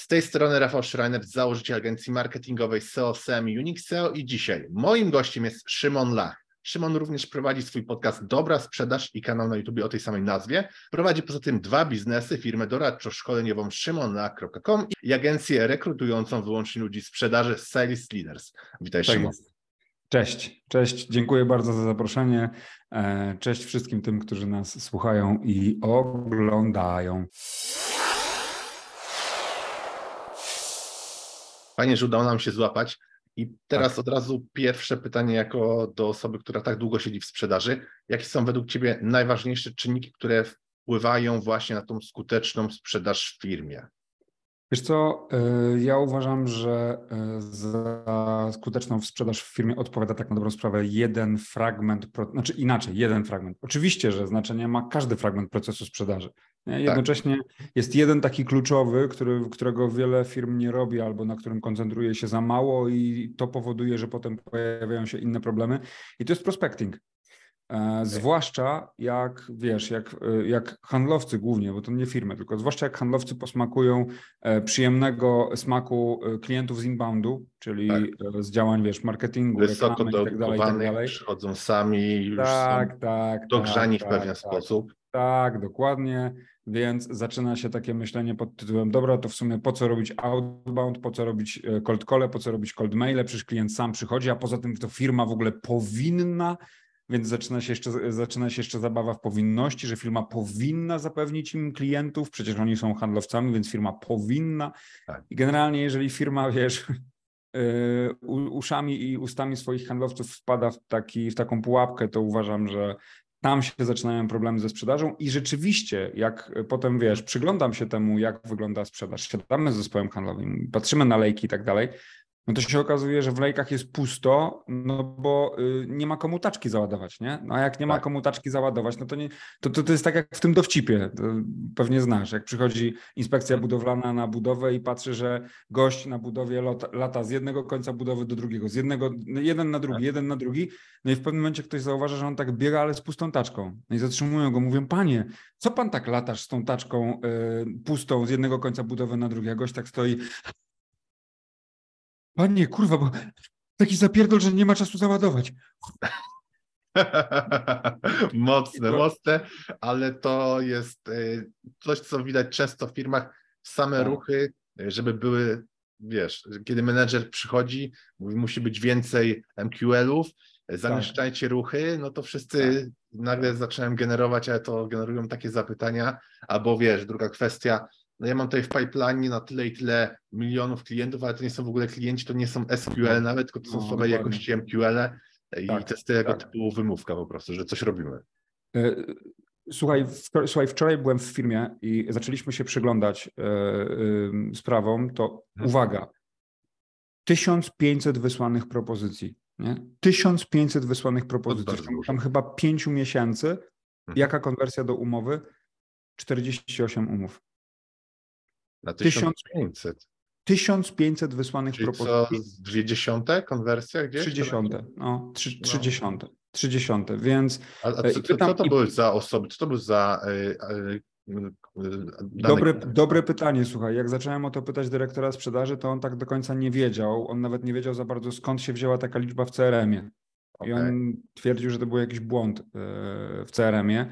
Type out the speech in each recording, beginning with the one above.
Z tej strony Rafał Schreiner, założyciel agencji marketingowej SEO, SEM Unix SEO i dzisiaj moim gościem jest Szymon Lach. Szymon również prowadzi swój podcast Dobra Sprzedaż i kanał na YouTube o tej samej nazwie. Prowadzi poza tym dwa biznesy, firmę doradczo-szkoleniową szymonlach.com i agencję rekrutującą wyłącznie ludzi sprzedaży Sales Leaders. Witaj tak Szymon. Jest. Cześć, cześć, dziękuję bardzo za zaproszenie. E, cześć wszystkim tym, którzy nas słuchają i oglądają. Fajnie, że udało nam się złapać. I teraz tak. od razu pierwsze pytanie jako do osoby, która tak długo siedzi w sprzedaży. Jakie są według Ciebie najważniejsze czynniki, które wpływają właśnie na tą skuteczną sprzedaż w firmie? Wiesz co, y, ja uważam, że y, za skuteczną sprzedaż w firmie odpowiada tak na dobrą sprawę jeden fragment, znaczy inaczej, jeden fragment. Oczywiście, że znaczenie ma każdy fragment procesu sprzedaży. Tak. Jednocześnie tak. jest jeden taki kluczowy, który, którego wiele firm nie robi albo na którym koncentruje się za mało i to powoduje, że potem pojawiają się inne problemy i to jest prospecting. E, zwłaszcza jak wiesz, jak, e, jak handlowcy głównie, bo to nie firmy, tylko zwłaszcza jak handlowcy posmakują e, przyjemnego smaku klientów z inboundu, czyli tak. z działań, wiesz, marketingu, Wysoko reklamy i tak tak dalej. przychodzą sami, już tak, tak, dogrzani tak, w pewien tak, sposób. Tak, dokładnie. Więc zaczyna się takie myślenie pod tytułem: Dobra, to w sumie po co robić outbound, po co robić cold call, po co robić cold maile? Przecież klient sam przychodzi, a poza tym to firma w ogóle powinna więc zaczyna się, jeszcze, zaczyna się jeszcze zabawa w powinności, że firma powinna zapewnić im klientów, przecież oni są handlowcami, więc firma powinna. Tak. I generalnie, jeżeli firma, wiesz, y, uszami i ustami swoich handlowców wpada w, taki, w taką pułapkę, to uważam, że tam się zaczynają problemy ze sprzedażą i rzeczywiście, jak potem wiesz, przyglądam się temu, jak wygląda sprzedaż, siadamy z zespołem handlowym, patrzymy na lejki i tak dalej, no to się okazuje, że w lejkach jest pusto, no bo y, nie ma komu taczki załadować, nie? No a jak nie ma tak. komu taczki załadować, no to, nie, to, to, to jest tak jak w tym dowcipie, pewnie znasz, jak przychodzi inspekcja mhm. budowlana na budowę i patrzy, że gość na budowie lata, lata z jednego końca budowy do drugiego, z jednego, jeden na drugi, tak. jeden na drugi, no i w pewnym momencie ktoś zauważa, że on tak biega, ale z pustą taczką. No i zatrzymują go, mówią, panie, co pan tak latasz z tą taczką y, pustą z jednego końca budowy na drugi, a gość tak stoi, Panie, kurwa, bo taki zapierdol, że nie ma czasu załadować. mocne, mocne, ale to jest y, coś, co widać często w firmach, same tak. ruchy, y, żeby były, wiesz, kiedy menedżer przychodzi, mówi, musi być więcej MQL-ów, zamieszczajcie tak. ruchy, no to wszyscy tak. nagle zaczynają generować, ale to generują takie zapytania, albo wiesz, druga kwestia, no ja mam tutaj w pipeline na tyle i tyle milionów klientów, ale to nie są w ogóle klienci, to nie są SQL no. nawet, tylko to są no, słabe jakości MQL -e i tak, to jest tego tak. typu wymówka po prostu, że coś robimy. E, słuchaj, wczoraj, słuchaj, wczoraj byłem w firmie i zaczęliśmy się przyglądać e, e, sprawom, to hmm. uwaga, 1500 wysłanych propozycji, nie? 1500 wysłanych propozycji, tam chyba 5 miesięcy, hmm. jaka konwersja do umowy? 48 umów. Na 1500. 1500 wysłanych Czyli propozycji. Co, dwie dziesiąte konwersja gdzieś? 30, no, 30, no. 30, więc... A, a e, co, pytam, co to były za osoby, co to były za... Yy, yy, Dobre, dobre pytanie, słuchaj. Jak zacząłem o to pytać dyrektora sprzedaży, to on tak do końca nie wiedział. On nawet nie wiedział za bardzo, skąd się wzięła taka liczba w CRM-ie. Okay. I on twierdził, że to był jakiś błąd w CRM-ie.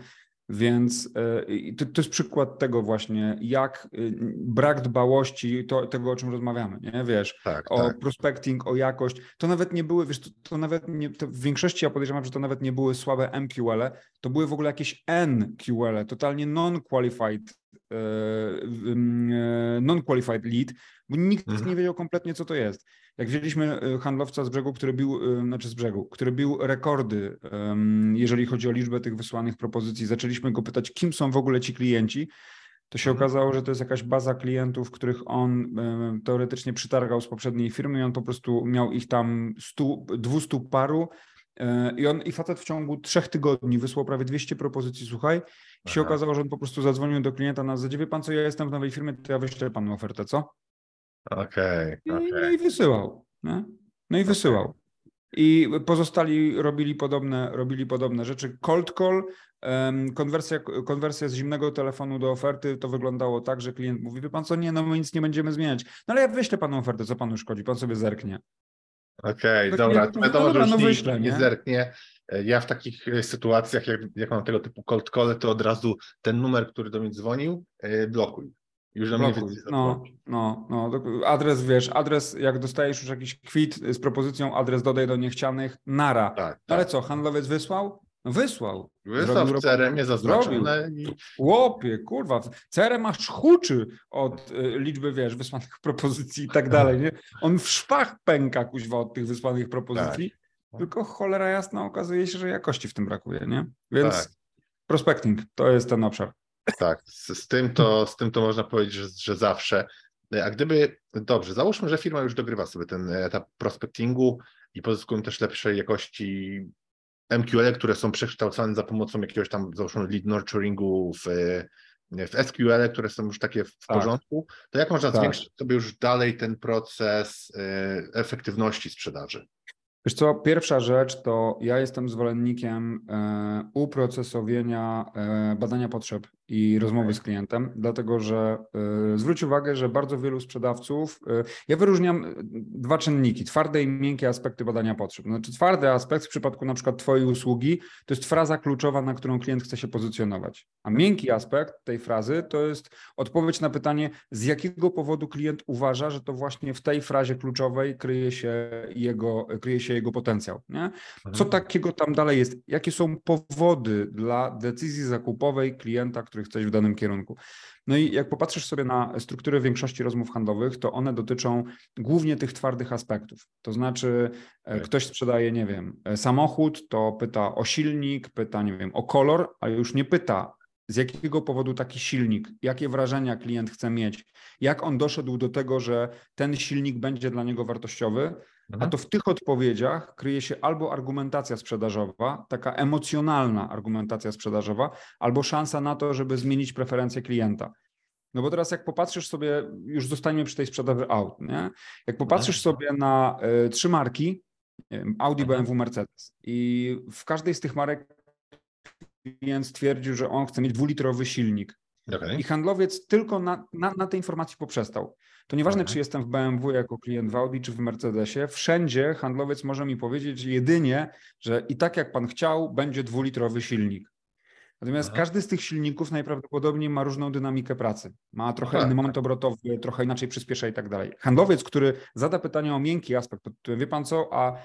Więc e, to, to, jest przykład tego właśnie, jak y, brak dbałości, to, tego o czym rozmawiamy, nie? Wiesz, tak, o tak. prospecting, o jakość, to nawet nie były, wiesz, to, to nawet nie, to w większości ja podejrzewam, że to nawet nie były słabe MQL, -e, to były w ogóle jakieś NQL, -e, totalnie non-qualified, non-qualified lead, bo nikt mhm. nie wiedział kompletnie, co to jest. Jak wzięliśmy e, handlowca z brzegu, który bił, e, znaczy z brzegu, który bił rekordy, jeżeli chodzi o liczbę tych wysłanych propozycji, zaczęliśmy go pytać, kim są w ogóle ci klienci, to się mhm. okazało, że to jest jakaś baza klientów, których on e, teoretycznie przytargał z poprzedniej firmy i on po prostu miał ich tam 100, 200 paru i on i facet w ciągu trzech tygodni wysłał prawie 200 propozycji, słuchaj, i się okazało, że on po prostu zadzwonił do klienta na zasadzie, wie pan co, ja jestem w nowej firmie, to ja wyślę panu ofertę, co? Okej. Okay, okay. No i wysyłał. Nie? No i wysyłał. I pozostali robili podobne, robili podobne rzeczy. Cold call, Konwersja, konwersja z zimnego telefonu do oferty to wyglądało tak, że klient mówi, wie pan co, nie, no my nic nie będziemy zmieniać. No ale ja wyślę panu ofertę, co panu szkodzi, pan sobie zerknie. Okej, okay, dobra, no, wiadomo, no, że już no wyślę, nie, nie zerknie. Ja w takich e, sytuacjach, jak, jak mam tego typu cold call, to od razu ten numer, który do mnie dzwonił, e, blokuj. Już na mnie no, no, no, adres, wiesz, adres, jak dostajesz już jakiś kwit z propozycją, adres dodaj do niechcianych, nara. Tak, tak. Ale co, handlowiec wysłał? No wysłał. Wysłał w CRM-ie zaznaczone. I... Łopie, kurwa, CRM aż huczy od y, liczby, wiesz, wysłanych propozycji i tak dalej, nie? On w szpach pęka, kuźwa, od tych wysłanych propozycji, tak. tylko cholera jasna okazuje się, że jakości w tym brakuje, nie? Więc tak. prospecting to jest ten obszar. Tak, z, z, tym, to, z tym to można powiedzieć, że, że zawsze. A gdyby, dobrze, załóżmy, że firma już dogrywa sobie ten etap prospectingu i pozyskują też lepszej jakości MQL, które są przekształcane za pomocą jakiegoś tam, załóżmy, lead nurturingu w, w SQL, które są już takie w tak. porządku, to jak można tak. zwiększyć sobie już dalej ten proces y, efektywności sprzedaży? Wiesz co, pierwsza rzecz to ja jestem zwolennikiem e, uprocesowienia e, badania potrzeb i rozmowy z klientem, dlatego że y, zwróć uwagę, że bardzo wielu sprzedawców, ja wyróżniam dwa czynniki, twarde i miękkie aspekty badania potrzeb. Znaczy twardy aspekt w przypadku na przykład Twojej usługi to jest fraza kluczowa, na którą klient chce się pozycjonować, a miękki aspekt tej frazy to jest odpowiedź na pytanie, z jakiego powodu klient uważa, że to właśnie w tej frazie kluczowej kryje się jego, kryje się jego potencjał. Nie? Co mhm. takiego tam dalej jest? Jakie są powody dla decyzji zakupowej klienta, który chcesz w danym kierunku. No i jak popatrzysz sobie na strukturę większości rozmów handlowych, to one dotyczą głównie tych twardych aspektów. To znaczy, e, tak. ktoś sprzedaje, nie wiem, e, samochód, to pyta o silnik, pyta, nie wiem, o kolor, a już nie pyta, z jakiego powodu taki silnik, jakie wrażenia klient chce mieć, jak on doszedł do tego, że ten silnik będzie dla niego wartościowy, a mhm. to w tych odpowiedziach kryje się albo argumentacja sprzedażowa, taka emocjonalna argumentacja sprzedażowa, albo szansa na to, żeby zmienić preferencje klienta. No bo teraz jak popatrzysz sobie, już zostaniemy przy tej sprzedaży aut, nie? Jak popatrzysz mhm. sobie na y, trzy marki, Audi, mhm. BMW, Mercedes i w każdej z tych marek klient stwierdził, że on chce mieć dwulitrowy silnik. Okay. I handlowiec tylko na, na, na tej informacji poprzestał. To nieważne, czy jestem w BMW jako klient w Audi, czy w Mercedesie, wszędzie handlowiec może mi powiedzieć jedynie, że i tak jak pan chciał, będzie dwulitrowy silnik. Natomiast Aha. każdy z tych silników najprawdopodobniej ma różną dynamikę pracy. Ma trochę tak, inny moment tak. obrotowy, trochę inaczej przyspiesza i tak dalej. Handlowiec, który zada pytanie o miękki aspekt, wie pan co, a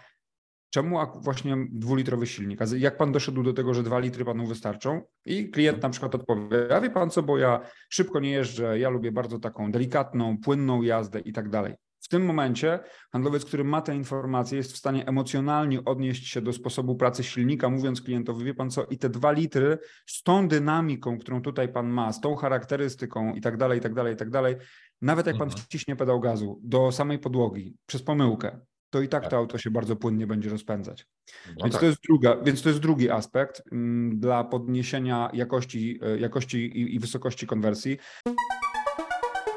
czemu właśnie dwulitrowy silnik? A jak pan doszedł do tego, że dwa litry panu wystarczą? I klient na przykład odpowie, a wie pan co, bo ja szybko nie jeżdżę, ja lubię bardzo taką delikatną, płynną jazdę i tak dalej. W tym momencie handlowiec, który ma te informacje, jest w stanie emocjonalnie odnieść się do sposobu pracy silnika, mówiąc klientowi, wie pan co, i te dwa litry z tą dynamiką, którą tutaj pan ma, z tą charakterystyką i tak dalej, i tak dalej, i tak dalej, nawet jak pan mhm. wciśnie pedał gazu do samej podłogi przez pomyłkę, to i tak, tak to auto się bardzo płynnie będzie rozpędzać. No więc, tak. to jest druga, więc to jest drugi aspekt mm, dla podniesienia jakości, e, jakości i, i wysokości konwersji.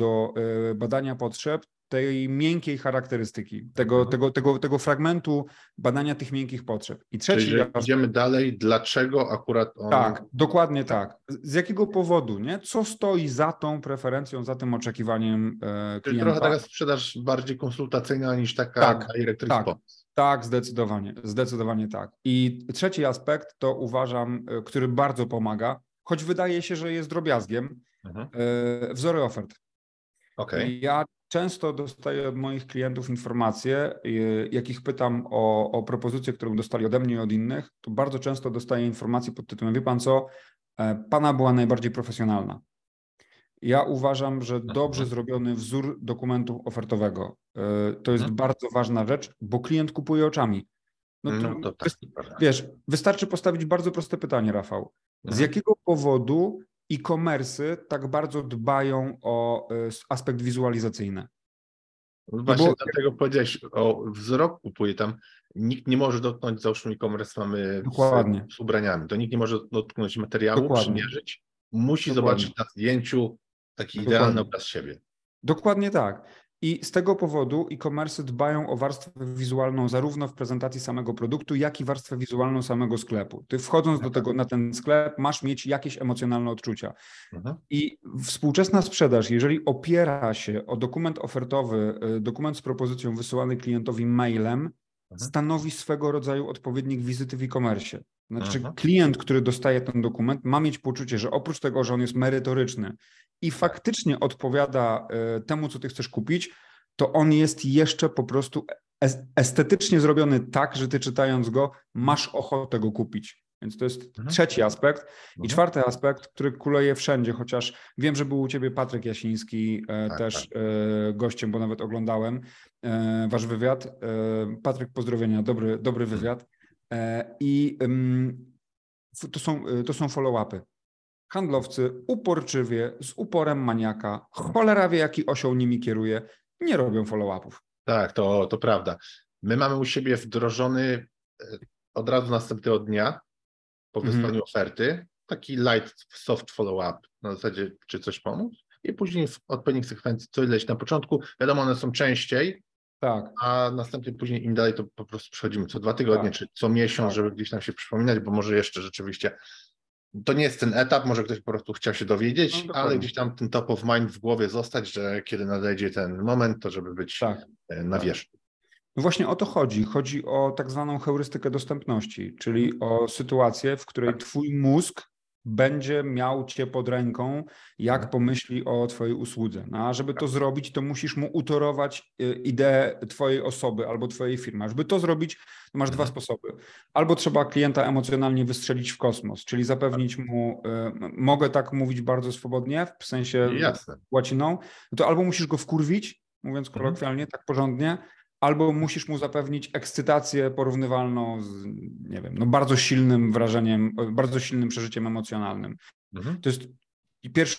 do E, badania potrzeb tej miękkiej charakterystyki, tego, mhm. tego, tego, tego fragmentu badania tych miękkich potrzeb. I trzeci Czyli aspekt, idziemy dalej, dlaczego akurat on... Tak, dokładnie tak. Z jakiego powodu, nie? Co stoi za tą preferencją, za tym oczekiwaniem e, klienta? Czyli trochę taka sprzedaż bardziej konsultacyjna niż taka tak, direct tak, tak, zdecydowanie, zdecydowanie tak. I trzeci aspekt to uważam, e, który bardzo pomaga, choć wydaje się, że jest drobiazgiem, mhm. wzory ofert. Okay. Ja często dostaję od moich klientów informacje, y, jakich pytam o, o propozycję, którą dostali ode mnie i od innych, to bardzo często dostaję informacje pod tytułem, wie pan co, e, pana była najbardziej profesjonalna. Ja uważam, że dobrze zrobiony wzór dokumentu ofertowego e, to jest mhm. bardzo ważna rzecz, bo klient kupuje oczami. No, to, No to tak, wiesz, wystarczy postawić bardzo proste pytanie, Rafał. Z Mhm. jakiego powodu e-commerce tak bardzo dbają o y, aspekt wizualizacyjny? Właśnie bo- dlatego powiedziałeś o wzrok kupuje tam. Nikt nie może dotknąć, załóżmy e-commerce mamy Dokładnie. z, z ubraniami. To nikt nie może dotknąć materiału, Dokładnie. przymierzyć. Musi Dokładnie. zobaczyć na zdjęciu taki Dokładnie. idealny obraz siebie. Dokładnie tak. I z tego powodu e-commerce dbają o warstwę wizualną zarówno w prezentacji samego produktu, jak i warstwę wizualną samego sklepu. Ty wchodząc do tego na ten sklep, masz mieć jakieś emocjonalne odczucia. Mhm. I współczesna sprzedaż, jeżeli opiera się o dokument ofertowy, y, dokument z propozycją wysyłany klientowi mailem, stanowi swego rodzaju odpowiednik wizyty w e-commerce. Znaczy, Mhm. klient, który dostaje ten dokument, ma mieć poczucie, że oprócz tego, że on jest merytoryczny i faktycznie odpowiada y, temu, co ty chcesz kupić, to on jest jeszcze po prostu es- estetycznie zrobiony tak, że ty czytając go masz ochotę go kupić. Więc to jest Mhm. trzeci aspekt. I Mhm. czwarty aspekt, który kuleje wszędzie, chociaż wiem, że był u ciebie Patryk Jasiński e, Tak, też e, gościem, bo nawet oglądałem e, wasz wywiad. E, Patryk, pozdrowienia, dobry, dobry wywiad. E, I to są, e, to są follow-upy. Handlowcy uporczywie, z uporem maniaka, cholera wie, jaki osioł nimi kieruje, nie robią follow-upów. Tak, to, to prawda. My mamy u siebie wdrożony e, od razu następnego dnia po Mhm. wysłaniu oferty taki light, soft follow-up na zasadzie, czy coś pomóc i później w odpowiednich sekwencji co ileś na początku. Wiadomo, one są częściej, Tak, a następnie później im dalej to po prostu przechodzimy co dwa tygodnie, Tak. czy co miesiąc, Tak. żeby gdzieś tam się przypominać, bo może jeszcze rzeczywiście to nie jest ten etap, może ktoś po prostu chciał się dowiedzieć, No, ale gdzieś tam ten top of mind w głowie zostać, że kiedy nadejdzie ten moment, to żeby być tak. e, na Tak. wierzchu. No właśnie o to chodzi. Chodzi o tak zwaną heurystykę dostępności, czyli o sytuację, w której twój mózg będzie miał cię pod ręką, jak pomyśli o twojej usłudze. No, a żeby to zrobić, to musisz mu utorować y, ideę twojej osoby albo twojej firmy. A żeby to zrobić, to masz dwa sposoby. Albo trzeba klienta emocjonalnie wystrzelić w kosmos, czyli zapewnić mu, y, mogę tak mówić bardzo swobodnie, w sensie Jasne. łaciną, to albo musisz go wkurwić, mówiąc kolokwialnie, tak porządnie, albo musisz mu zapewnić ekscytację porównywalną z, nie wiem, no bardzo silnym wrażeniem, bardzo silnym przeżyciem emocjonalnym. Mhm. To jest pierwszy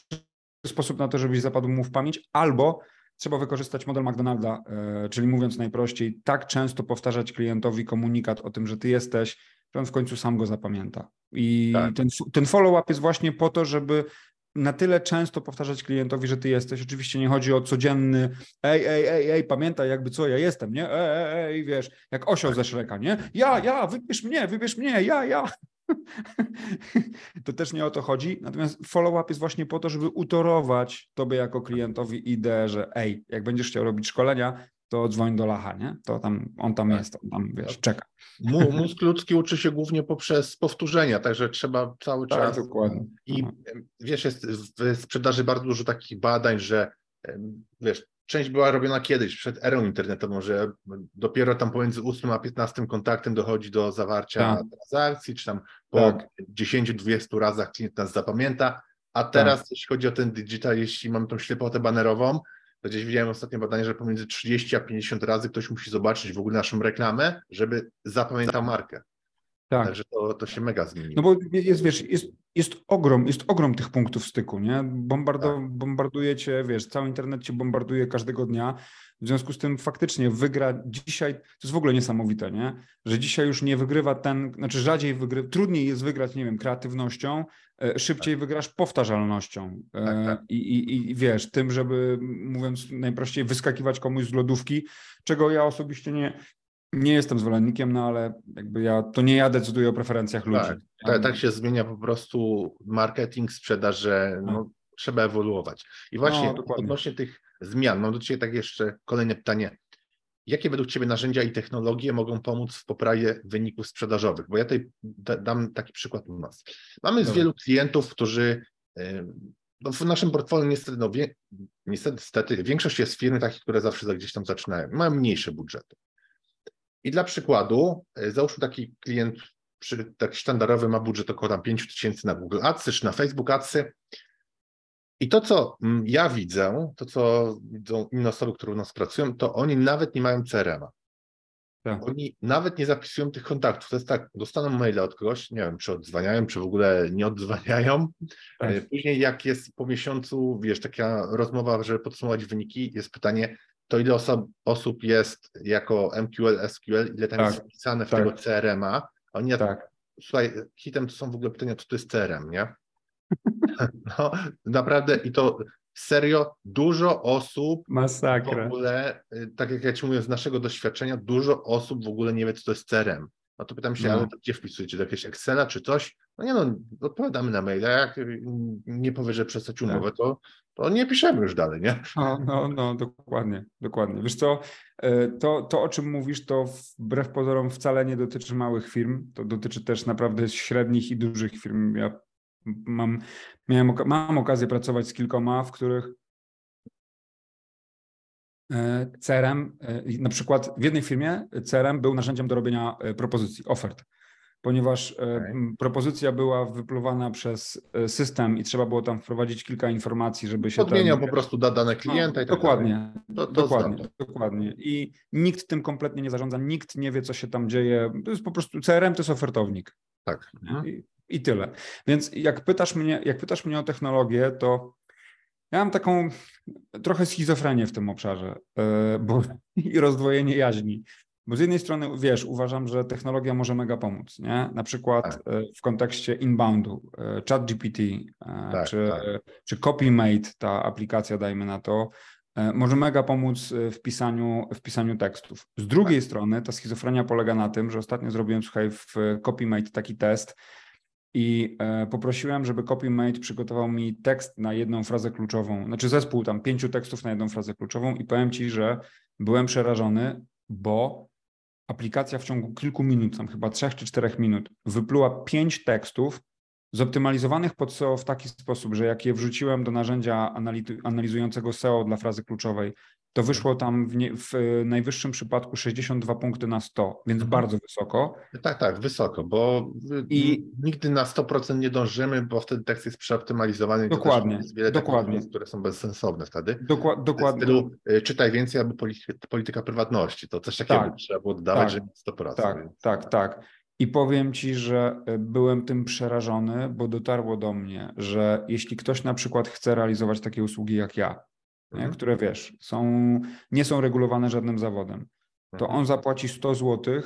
sposób na to, żebyś zapadł mu w pamięć, albo trzeba wykorzystać model McDonalda, e, czyli mówiąc najprościej, tak często powtarzać klientowi komunikat o tym, że ty jesteś, że on w końcu sam go zapamięta. I Tak. ten, ten follow-up jest właśnie po to, żeby na tyle często powtarzać klientowi, że ty jesteś. Oczywiście nie chodzi o codzienny ej, ej, ej, ej, pamiętaj jakby co ja jestem, nie? Ej, ej, ej, wiesz, jak osioł ze Szreka, nie? Ja, ja, wybierz mnie, wybierz mnie, ja, ja. To też nie o to chodzi. Natomiast follow-up jest właśnie po to, żeby utorować tobie jako klientowi ideę, że ej, jak będziesz chciał robić szkolenia, to dzwoń do Lacha, nie? To tam, on tam Tak. jest, on tam, wiesz, czeka. Mu- Mózg ludzki uczy się głównie poprzez powtórzenia, także trzeba cały Tak, czas. dokładnie. I em, wiesz, jest w sprzedaży bardzo dużo takich badań, że wiesz, część była robiona kiedyś, przed erą internetową, że dopiero tam pomiędzy 8 a 15 kontaktem dochodzi do zawarcia Tak. transakcji, czy tam po Tak. 10-20 razach klient nas zapamięta. A teraz, Tak. jeśli chodzi o ten digital, jeśli mamy tą ślepotę banerową, gdzieś widziałem ostatnie badanie, że pomiędzy 30 a 50 razy ktoś musi zobaczyć w ogóle naszą reklamę, żeby zapamiętał markę. Tak. Także to, to się mega zmieniło. No bo jest, wiesz, jest, jest ogrom, jest ogrom tych punktów styku, nie? Bombardo, Tak. Bombarduje cię, wiesz, cały internet cię bombarduje każdego dnia. W związku z tym faktycznie wygra dzisiaj, to jest w ogóle niesamowite, nie? Że dzisiaj już nie wygrywa ten, znaczy rzadziej wygrywa, trudniej jest wygrać, nie wiem, kreatywnością, e, szybciej wygrasz powtarzalnością. E, Tak, tak. I, i, I wiesz, tym, żeby mówiąc najprościej, wyskakiwać komuś z lodówki, czego ja osobiście nie, nie jestem zwolennikiem, no ale jakby ja, to nie ja decyduję o preferencjach ludzi. Tak, tak, tak się zmienia po prostu marketing, sprzedaż, że no, trzeba ewoluować. I właśnie No, odnośnie tych zmian, mam do Ciebie tak jeszcze kolejne pytanie. Jakie według Ciebie narzędzia i technologie mogą pomóc w poprawie wyników sprzedażowych? Bo ja tutaj da, dam taki przykład u nas. Mamy z Dobra. wielu klientów, którzy ym, no w naszym portfolio niestety, no, wie, niestety, niestety, większość jest firmy takich, które zawsze gdzieś tam zaczynają, mają mniejsze budżety. I dla przykładu, y, załóżmy taki klient przy, taki sztandarowy ma budżet około tam 5 tysięcy na Google Adsy czy na Facebook Adsy. I to, co mm, ja widzę, to, co widzą inne osoby, które u nas pracują, to oni nawet nie mają CRM-a. tak. oni nawet nie zapisują tych kontaktów. To jest tak, dostaną maila od kogoś, nie wiem, czy odzwaniają, czy w ogóle nie odzwaniają. Tak. E, później jak jest po miesiącu, wiesz, taka rozmowa, żeby podsumować wyniki, jest pytanie, to ile osób, osób jest jako MQL, SQL, ile tam tak. jest wpisane w tak. tego CRM-a. Oni tak. Słuchaj, hitem to są w ogóle pytania, co to jest CRM, nie? No, naprawdę i to serio dużo osób Masakra. w ogóle, y, tak jak ja ci mówię z naszego doświadczenia, dużo osób w ogóle nie wie, co to jest CRM. No to pytam się, no. ale gdzie wpisujecie, do jakiegoś Excela czy coś? No nie no, odpowiadamy na maila, jak nie powie, że przestać umowę, tak. to, to nie piszemy już dalej, nie? No, no, no, dokładnie, dokładnie. Wiesz co, e, to, to o czym mówisz, to wbrew pozorom wcale nie dotyczy małych firm, to dotyczy też naprawdę średnich i dużych firm. Ja mam, miałem, mam okazję pracować z kilkoma, w których CRM, e, na przykład w jednej firmie CRM był narzędziem do robienia propozycji, ofert ponieważ e, okay. propozycja była wypluwana przez e, system i trzeba było tam wprowadzić kilka informacji, żeby się. Podmieniał ten... po prostu dane klienta no, i tak Dokładnie. To, to dokładnie, dokładnie. I nikt tym kompletnie nie zarządza, nikt nie wie, co się tam dzieje. To jest po prostu CRM to jest ofertownik. Tak. Mhm. I, I, tyle. Więc jak pytasz mnie, jak pytasz mnie o technologię, to ja mam taką trochę schizofrenię w tym obszarze, e, bo i rozdwojenie jaźni. Bo z jednej strony, wiesz, uważam, że technologia może mega pomóc, nie? Na przykład tak. E, w kontekście inboundu, e, ChatGPT tak, czy, tak. czy CopyMate, ta aplikacja, dajmy na to, może mega pomóc w pisaniu, w pisaniu tekstów. Z drugiej tak. strony ta schizofrenia polega na tym, że ostatnio zrobiłem, słuchaj, w CopyMate taki test i poprosiłem, żeby CopyMate przygotował mi tekst na jedną frazę kluczową, znaczy zespół tam pięciu tekstów na jedną frazę kluczową i powiem Ci, że byłem przerażony, bo aplikacja w ciągu kilku minut, tam chyba trzech czy czterech minut, wypluła pięć tekstów zoptymalizowanych pod SEO w taki sposób, że jak je wrzuciłem do narzędzia analizującego SEO dla frazy kluczowej, to wyszło tam w, nie, w najwyższym przypadku 62 punkty na 100, więc mhm. bardzo wysoko. Tak, tak, wysoko, bo I nigdy na 100% nie dążymy, bo wtedy tekst jest przeoptymalizowany. Dokładnie, jest wiele dokładnie. Tekstów, które są bezsensowne wtedy. Dokła dokładnie. W stylu, y, czytaj więcej, albo polityka prywatności. To coś takiego tak, trzeba było dodawać, tak, żeby 100%. Tak, więc... tak, tak. I powiem ci, że y, byłem tym przerażony, bo dotarło do mnie, że jeśli ktoś na przykład chce realizować takie usługi jak ja, mhm. które wiesz, są, nie są regulowane żadnym zawodem, to mhm. on zapłaci 100 zł,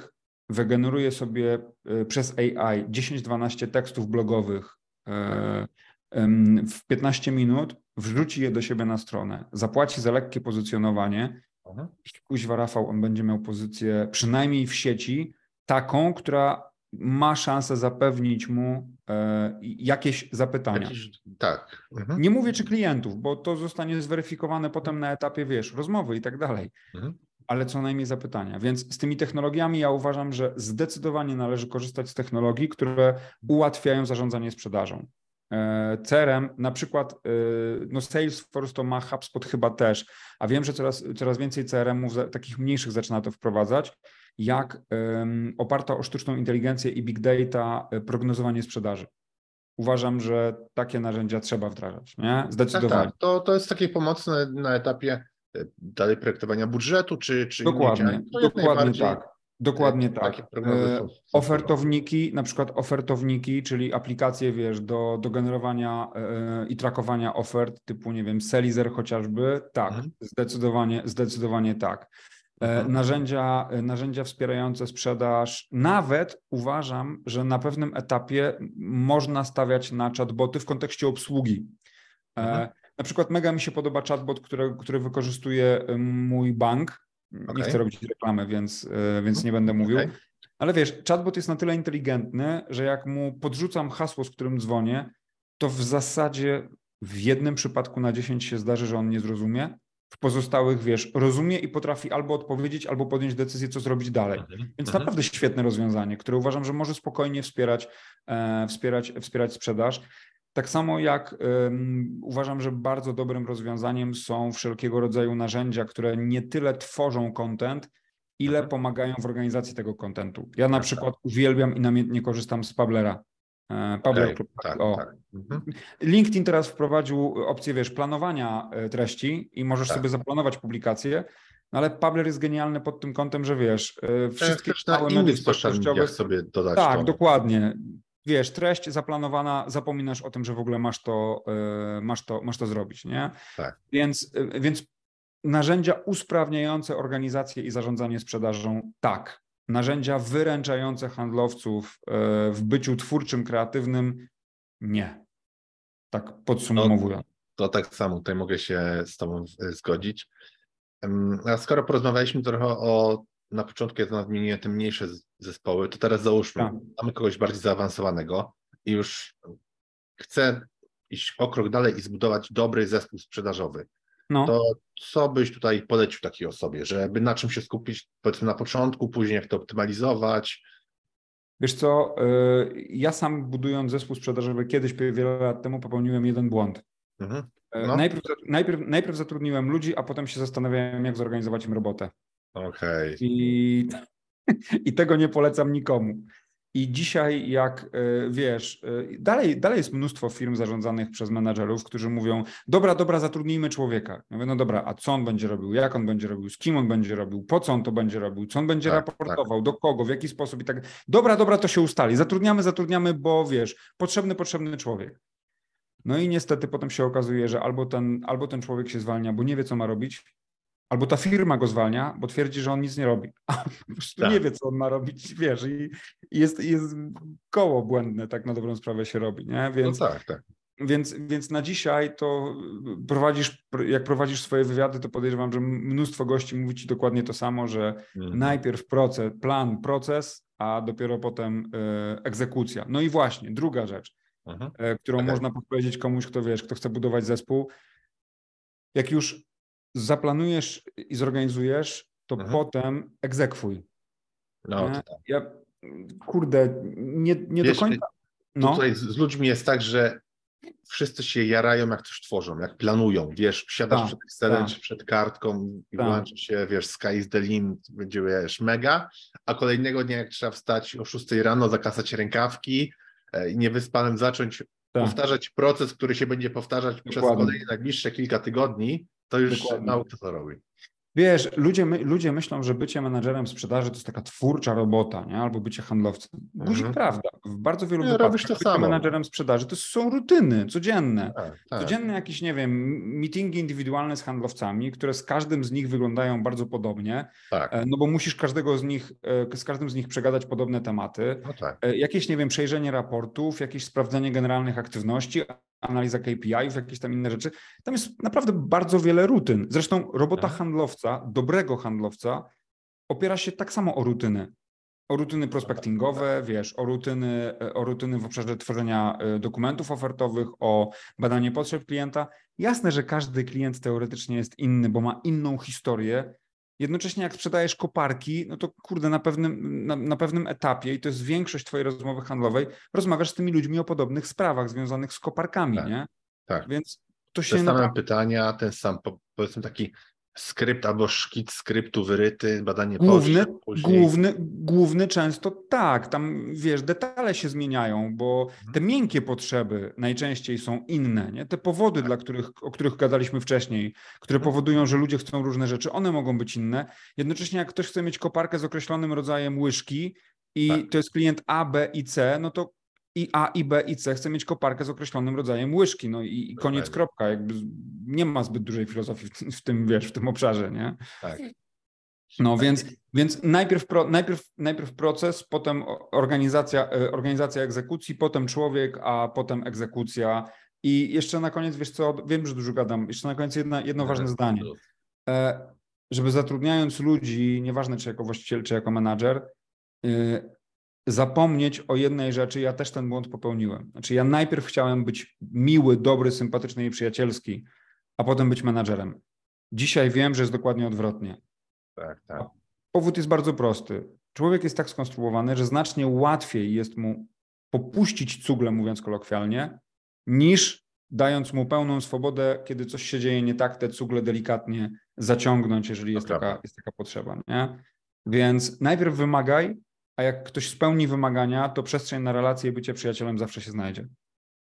wygeneruje sobie y, przez AI 10-12 tekstów blogowych y, w 15 minut, wrzuci je do siebie na stronę, zapłaci za lekkie pozycjonowanie mhm. i kuźwa Rafał, on będzie miał pozycję przynajmniej w sieci taką, która ma szansę zapewnić mu e, jakieś zapytania. Jakiś, tak. Mhm. Nie mówię czy klientów, bo to zostanie zweryfikowane potem na etapie, wiesz, rozmowy i tak dalej. Mhm. Ale co najmniej zapytania. Więc z tymi technologiami ja uważam, że zdecydowanie należy korzystać z technologii, które ułatwiają zarządzanie sprzedażą. E, CRM, na przykład e, no Salesforce to ma HubSpot chyba też, a wiem, że coraz, coraz więcej CRM-ów takich mniejszych zaczyna to wprowadzać jak oparta o sztuczną inteligencję i big data e, prognozowanie sprzedaży. Uważam, że takie narzędzia trzeba wdrażać, nie? Zdecydowanie. Tak, tak. To, to jest takie pomocne na etapie e, dalej projektowania budżetu, czy, czy Dokładnie, dokładnie tak. Dokładnie tak. E, ofertowniki, na przykład ofertowniki, czyli aplikacje, wiesz, do, do generowania i trakowania ofert typu, nie wiem, Selizer chociażby, tak, mhm. zdecydowanie, zdecydowanie tak. E, mhm. Narzędzia, e, narzędzia wspierające sprzedaż. Nawet uważam, że na pewnym etapie można stawiać na chatboty w kontekście obsługi. E, mhm. Na przykład mega mi się podoba chatbot, który, który wykorzystuje mój bank. Okay. Nie chcę robić reklamy, więc, więc nie będę mówił. Okay. Ale wiesz, chatbot jest na tyle inteligentny, że jak mu podrzucam hasło, z którym dzwonię, to w zasadzie w jednym przypadku na 10 się zdarzy, że on nie zrozumie, w pozostałych, wiesz, rozumie i potrafi albo odpowiedzieć, albo podjąć decyzję, co zrobić dalej. Mhm. Więc mhm. naprawdę świetne rozwiązanie, które uważam, że może spokojnie wspierać, e, wspierać, wspierać sprzedaż. Tak samo jak um, uważam, że bardzo dobrym rozwiązaniem są wszelkiego rodzaju narzędzia, które nie tyle tworzą content, ile mhm. pomagają w organizacji tego kontentu. Ja na tak, przykład tak. uwielbiam i namiętnie korzystam z Pablera. E, Pablo, okay, tak, tak. Mhm. LinkedIn teraz wprowadził opcję, wiesz, planowania e, treści i możesz tak. sobie zaplanować publikację. No ale Pabler jest genialny pod tym kątem, że wiesz, y, wszystkie też na innych mediach sobie dodać Tak, to. dokładnie. Wiesz, treść zaplanowana, zapominasz o tym, że w ogóle masz to, masz to, masz to zrobić, nie? Tak. Więc, więc narzędzia usprawniające organizację i zarządzanie sprzedażą, tak. Narzędzia wyręczające handlowców w byciu twórczym, kreatywnym, nie. Tak podsumowując. To tak samo, tutaj mogę się z Tobą e, zgodzić. A skoro porozmawialiśmy trochę o, na początku ja to nadmieniłem te mniejsze zespoły, to teraz załóżmy, Tak. mamy kogoś bardziej zaawansowanego i już chce iść o krok dalej i zbudować dobry zespół sprzedażowy. No. To co byś tutaj polecił takiej osobie, żeby na czym się skupić powiedzmy na początku, później jak to optymalizować? Wiesz co, y, ja sam budując zespół sprzedażowy kiedyś, wiele lat temu, popełniłem jeden błąd. Mhm. Y, No. Najpierw, najpierw, najpierw zatrudniłem ludzi, a potem się zastanawiałem, jak zorganizować im robotę. Okej. I, I tego nie polecam nikomu. I dzisiaj, jak y, wiesz, y, dalej, dalej jest mnóstwo firm zarządzanych przez menadżerów, którzy mówią: Dobra, dobra, zatrudnijmy człowieka. Ja mówię, no dobra, a co on będzie robił, jak on będzie robił, z kim on będzie robił, po co on to będzie robił, co on będzie Tak, raportował, do kogo, w jaki sposób i tak. Dobra, dobra, to się ustali. Zatrudniamy, zatrudniamy, bo wiesz, potrzebny, potrzebny człowiek. No i niestety potem się okazuje, że albo ten, albo ten człowiek się zwalnia, bo nie wie, co ma robić, albo ta firma go zwalnia, bo twierdzi, że on nic nie robi. A po prostu Tak. nie wie, co on ma robić, wiesz, i jest, jest koło błędne, tak na dobrą sprawę się robi, nie? No Więc, tak, tak. więc, więc na dzisiaj to prowadzisz, jak prowadzisz swoje wywiady, to podejrzewam, że mnóstwo gości mówi ci dokładnie to samo, że Mhm. najpierw proces, plan, proces, a dopiero potem e, egzekucja. No i właśnie, druga rzecz, Mhm. e, którą Okej. można powiedzieć komuś, kto wiesz, kto chce budować zespół. Jak już zaplanujesz i zorganizujesz, to Mhm. potem egzekwuj. No, tak. Ja, kurde, nie, nie Wiesz, do końca. No, Tutaj z, z ludźmi jest tak, że wszyscy się jarają, jak coś tworzą, jak planują. Wiesz, siadasz Tak, przed Excelem tak. czy przed kartką i Tak. włączy się, wiesz, sky is the limit, będzie, wiesz, mega, a kolejnego dnia, jak trzeba wstać o 6 rano, zakasać rękawki e, i niewyspanym zacząć tak. powtarzać proces, który się będzie powtarzać przez Dokładnie. kolejne najbliższe kilka tygodni, to już Dokładnie. kto to robi. Wiesz, ludzie, my, ludzie myślą, że bycie menadżerem sprzedaży to jest taka twórcza robota, nie? albo bycie handlowcem. Guzik Mhm. prawda. W bardzo wielu Nie, wypadkach robisz to bycie samo. menadżerem sprzedaży to są rutyny codzienne. Tak, tak. Codzienne jakieś, nie wiem, meetingi indywidualne z handlowcami, które z każdym z nich wyglądają bardzo podobnie, tak. e, no bo musisz każdego z nich, e, z każdym z nich przegadać podobne tematy. No tak. E, Jakieś, nie wiem, przejrzenie raportów, jakieś sprawdzenie generalnych aktywności, analiza KPI-ów, jakieś tam inne rzeczy. Tam jest naprawdę bardzo wiele rutyn. Zresztą robota Mhm. handlowca, dobrego handlowca, opiera się tak samo o rutyny. O rutyny prospectingowe, wiesz, o rutyny, o rutyny w obszarze tworzenia e, dokumentów ofertowych, o badanie potrzeb klienta. Jasne, że każdy klient teoretycznie jest inny, bo ma inną historię. Jednocześnie jak sprzedajesz koparki, no to kurde, na pewnym, na, na pewnym etapie, i to jest większość twojej rozmowy handlowej, rozmawiasz z tymi ludźmi o podobnych sprawach związanych z koparkami, Tak, nie? tak. Więc to się Te same naprawdę... pytania, ten sam, po- powiedzmy taki skrypt albo szkic skryptu wyryty, badanie Główny, później... główny, główny często tak, tam wiesz, detale się zmieniają, bo Mhm. te miękkie potrzeby najczęściej są inne, nie? Te powody, dla których, o których gadaliśmy wcześniej, które Mhm. powodują, że ludzie chcą różne rzeczy, one mogą być inne. Jednocześnie jak ktoś chce mieć koparkę z określonym rodzajem łyżki i Tak. to jest klient A, B i C, no to i A, i B, i C chce mieć koparkę z określonym rodzajem łyżki, no i, i koniec, kropka. Jakby nie ma zbyt dużej filozofii w, tym- w tym, wiesz, w tym obszarze, nie? Tak. No więc, więc najpierw, pro, najpierw, najpierw proces, potem organizacja, e, organizacja egzekucji, potem człowiek, a potem egzekucja. I jeszcze na koniec, wiesz co, wiem, że dużo gadam, jeszcze na koniec jedna, jedno ważne zdanie. E, Żeby zatrudniając ludzi, nieważne czy jako właściciel, czy jako menadżer, e, zapomnieć o jednej rzeczy, ja też ten błąd popełniłem. Znaczy ja najpierw chciałem być miły, dobry, sympatyczny i przyjacielski, a potem być menadżerem. Dzisiaj wiem, że jest dokładnie odwrotnie. Tak, tak. Powód jest bardzo prosty. Człowiek jest tak skonstruowany, że znacznie łatwiej jest mu popuścić cugle, mówiąc kolokwialnie, niż dając mu pełną swobodę, kiedy coś się dzieje nie tak, te cugle delikatnie zaciągnąć, jeżeli jest taka, jest taka potrzeba. Nie? Więc najpierw wymagaj, a jak ktoś spełni wymagania, to przestrzeń na relacje i bycie przyjacielem zawsze się znajdzie.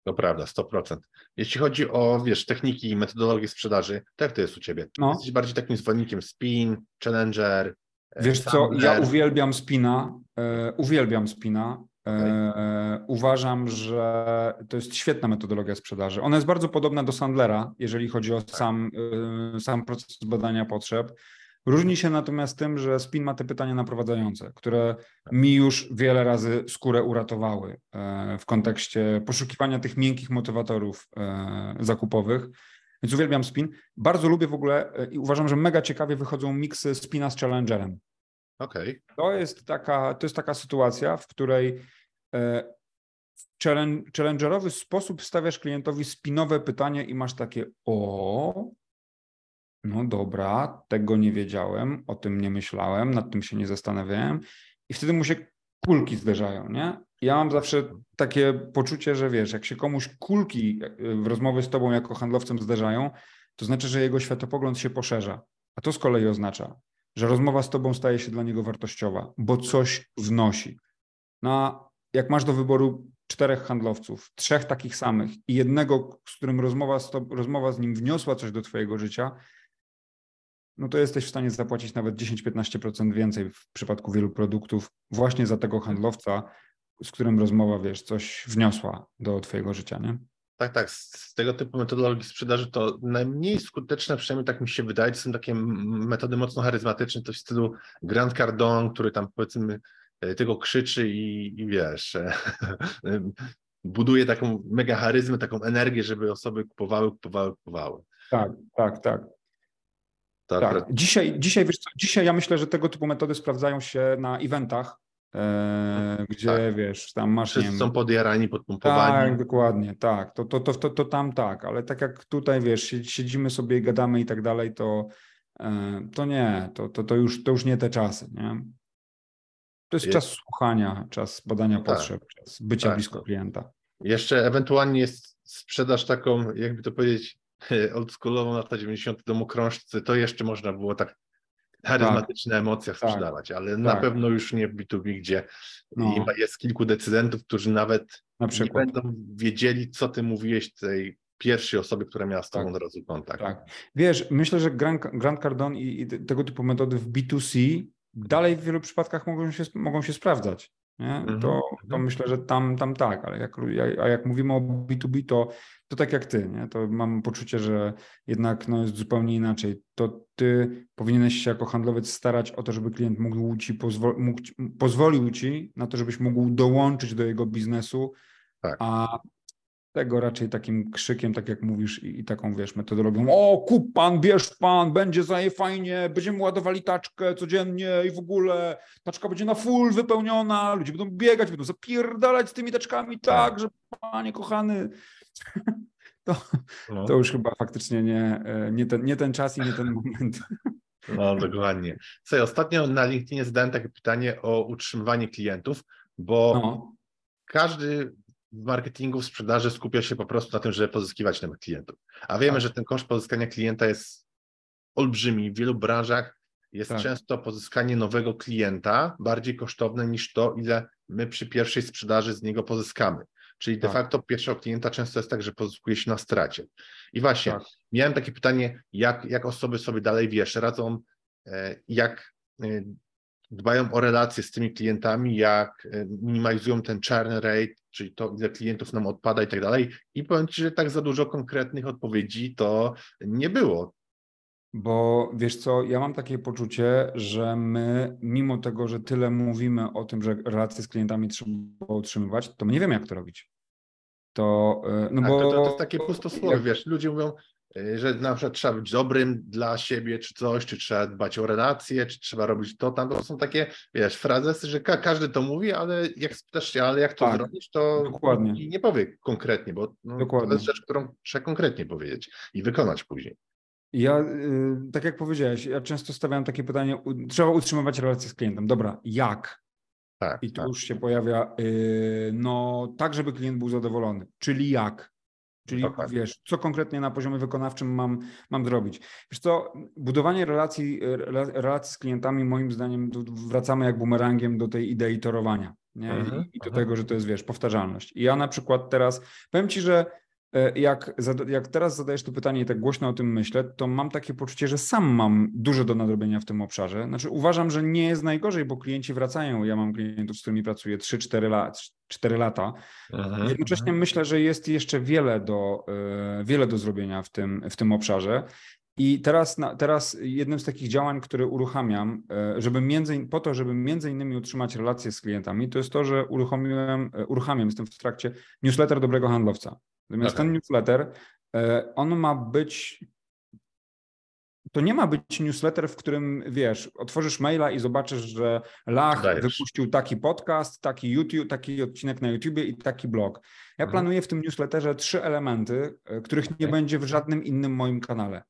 To prawda, 100%. Jeśli chodzi o, wiesz, techniki i metodologię sprzedaży, to jak to jest u Ciebie? No. Jesteś bardziej takim zwolennikiem spin, challenger, e, Wiesz co, ja uwielbiam spina, e, uwielbiam spina. E, Okej. uważam, że to jest świetna metodologia sprzedaży. Ona jest bardzo podobna do Sandlera, jeżeli chodzi o sam, e, sam proces badania potrzeb. Różni się natomiast tym, że spin ma te pytania naprowadzające, które mi już wiele razy skórę uratowały e, w kontekście poszukiwania tych miękkich motywatorów e, zakupowych. Więc uwielbiam spin. Bardzo lubię w ogóle e, i uważam, że mega ciekawie wychodzą miksy spina z challengerem. Okej, To jest taka, to jest taka sytuacja, w której w challenge, challengerowy sposób stawiasz klientowi spinowe pytanie i masz takie o, no dobra, tego nie wiedziałem, o tym nie myślałem, nad tym się nie zastanawiałem i wtedy mu się kulki zderzają, nie? Ja mam zawsze takie poczucie, że wiesz, jak się komuś kulki e, w rozmowie z tobą jako handlowcem zderzają, to znaczy, że jego światopogląd się poszerza. A to z kolei oznacza, że rozmowa z tobą staje się dla niego wartościowa, bo coś wnosi. No, jak masz do wyboru czterech handlowców, trzech takich samych i jednego, z którym rozmowa z, to, rozmowa z nim wniosła coś do twojego życia, no to jesteś w stanie zapłacić nawet 10-15% więcej w przypadku wielu produktów właśnie za tego handlowca, z którym rozmowa, wiesz, coś wniosła do twojego życia, nie? Tak, tak. Z, tego typu metodologii sprzedaży to najmniej skuteczne, przynajmniej tak mi się wydaje, to są takie metody mocno charyzmatyczne, coś w stylu Grant Cardone, który tam powiedzmy e, tylko krzyczy i, i wiesz, e, buduje taką mega charyzmę, taką energię, żeby osoby kupowały, kupowały, kupowały. Tak, tak, tak. Tak. akurat, Dzisiaj, dzisiaj, wiesz co, dzisiaj ja myślę, że tego typu metody sprawdzają się na eventach, e, gdzie Tak. wiesz, tam masz, wszyscy wiem, są podjarani, podpompowani. Tak, dokładnie, tak. To, to, to, to, to tam tak, ale tak jak tutaj wiesz, siedz- siedzimy sobie i gadamy i tak dalej, to, e, to nie, to, to, to, już, to już nie te czasy, nie? To jest Jest- czas słuchania, czas badania Tak, potrzeb, czas bycia tak. blisko klienta. Jeszcze ewentualnie jest sprzedaż taką, jakby to powiedzieć, oldschoolową lata 90. domokrążcy, to jeszcze można było tak charyzmatyczne emocje Tak. sprzedawać, ale na Tak. pewno już nie w B2B, gdzie No. jest kilku decydentów, którzy nawet Na nie będą wiedzieli, co ty mówiłeś tej pierwszej osobie, która miała z tobą Tak. od razu kontakt. Tak. Wiesz, myślę, że Grant, Grant Cardone i, i te- tego typu metody w B2C dalej w wielu przypadkach mogą się, mogą się sprawdzać. Nie? Mhm, To, to myślę, że tam, tam tak, ale jak, a jak mówimy o B2B, to, to tak jak ty, nie? to mam poczucie, że jednak no, jest zupełnie inaczej. To ty powinieneś się jako handlowiec starać o to, żeby klient mógł ci pozwol, mógł, pozwolił ci na to, żebyś mógł dołączyć do jego biznesu, Tak. a tego raczej takim krzykiem, tak jak mówisz, i, i taką, wiesz, metodologią, o, kup pan, bierz pan, będzie za fajnie, będziemy ładowali taczkę codziennie i w ogóle. Taczka będzie na full wypełniona, ludzie będą biegać, będą zapierdalać z tymi taczkami tak, że panie kochany, to, No, to już chyba faktycznie nie, e, nie, ten, nie ten czas i nie ten moment. no dokładnie. Słuchaj, ostatnio na LinkedInie zadałem takie pytanie o utrzymywanie klientów, bo No, każdy w marketingu, w sprzedaży skupia się po prostu na tym, żeby pozyskiwać nowych klientów. A wiemy, Tak. że ten koszt pozyskania klienta jest olbrzymi. W wielu branżach jest Tak. często pozyskanie nowego klienta bardziej kosztowne niż to, ile my przy pierwszej sprzedaży z niego pozyskamy. Czyli de Tak. facto pierwszego klienta często jest tak, że pozyskuje się na stracie. I właśnie, Tak. miałem takie pytanie, jak, jak osoby sobie dalej, wiesz, radzą, e, jak e, dbają o relacje z tymi klientami, jak e, minimalizują ten churn rate, czyli to, ile klientów nam odpada i tak dalej. I powiem Ci, że tak za dużo konkretnych odpowiedzi to nie było. Bo wiesz co, ja mam takie poczucie, że my, mimo tego, że tyle mówimy o tym, że relacje z klientami trzeba utrzymywać, to my nie wiemy, jak to robić. To, e, no Tak, bo... to, to, to jest takie pustosłowie, wiesz, ludzie mówią, że na przykład trzeba być dobrym dla siebie, czy coś, czy trzeba dbać o relacje, czy trzeba robić to, tam, to są takie, wiesz, frazesy, że ka każdy to mówi, ale jak spytasz się, ale jak to Tak, zrobić, to dokładnie. nie powie konkretnie, bo no, to Dokładnie. jest rzecz, którą trzeba konkretnie powiedzieć i wykonać później. Ja, y, tak jak powiedziałeś, ja często stawiam takie pytanie, trzeba utrzymywać relacje z klientem. Dobra, jak? Tak, I tu tak. już się pojawia, y, no tak, żeby klient był zadowolony. Czyli jak? Czyli Dokładnie. wiesz, co konkretnie na poziomie wykonawczym mam, mam zrobić. Wiesz co, budowanie relacji, rela- relacji z klientami moim zdaniem wracamy jak bumerangiem do tej idei torowania. Nie? Mhm, I, I do mhm. tego, że to jest, wiesz, powtarzalność. I ja na przykład teraz, powiem Ci, że jak, zada- jak teraz zadajesz to pytanie i tak głośno o tym myślę, to mam takie poczucie, że sam mam dużo do nadrobienia w tym obszarze. Znaczy uważam, że nie jest najgorzej, bo klienci wracają. Ja mam klientów, z którymi pracuję 3-4 lat, 4 lata. Mhm, Jednocześnie myślę, że jest jeszcze wiele do, e, wiele do zrobienia w tym, w tym obszarze. I teraz, teraz jednym z takich działań, które uruchamiam, e, żeby między, po to, żeby między innymi utrzymać relacje z klientami, to jest to, że uruchomiłem, e, uruchamiam, jestem w trakcie newsletter dobrego handlowca. Natomiast Okej. ten newsletter, e, on ma być to nie ma być newsletter, w którym wiesz, otworzysz maila i zobaczysz, że Lach Dajesz. wypuścił taki podcast, taki YouTube, taki odcinek na YouTubie i taki blog. Ja Mhm. planuję w tym newsletterze trzy elementy, e, których nie będzie w żadnym innym moim kanale.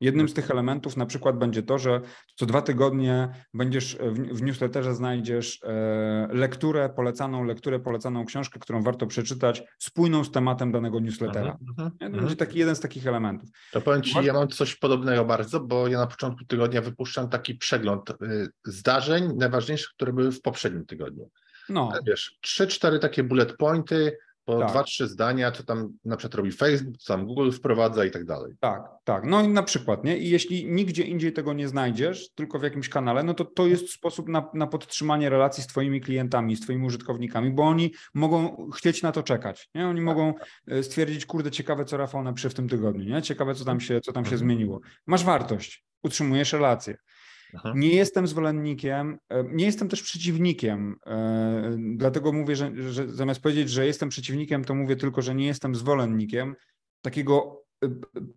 Jednym z tych elementów na przykład będzie to, że co dwa tygodnie będziesz e, w, newsletterze znajdziesz e, lekturę, polecaną lekturę, polecaną książkę, którą warto przeczytać, spójną z tematem danego newslettera. To mhm. będzie taki jeden z takich elementów. To powiem Ci, ja mam coś podobnego bardzo, bo ja na początku tygodnia wypuszczam taki przegląd y, zdarzeń najważniejszych, które były w poprzednim tygodniu. No, Wiesz, trzy, cztery takie bullet pointy, po Tak. dwa, trzy zdania, co tam na przykład robi Facebook, co tam Google wprowadza i tak dalej. Tak, tak. No i na przykład, nie? I jeśli nigdzie indziej tego nie znajdziesz, tylko w jakimś kanale, no to to jest sposób na, na podtrzymanie relacji z Twoimi klientami, z Twoimi użytkownikami, bo oni mogą chcieć na to czekać, nie? Oni mogą e, stwierdzić, kurde, ciekawe, co Rafał napisze w tym tygodniu, nie? Ciekawe, co tam się, co tam się Mhm. zmieniło. Masz wartość, utrzymujesz relacje. Mhm. Nie jestem zwolennikiem, e, nie jestem też przeciwnikiem, e, dlatego mówię, że, że zamiast powiedzieć, że jestem przeciwnikiem, to mówię tylko, że nie jestem zwolennikiem takiego e,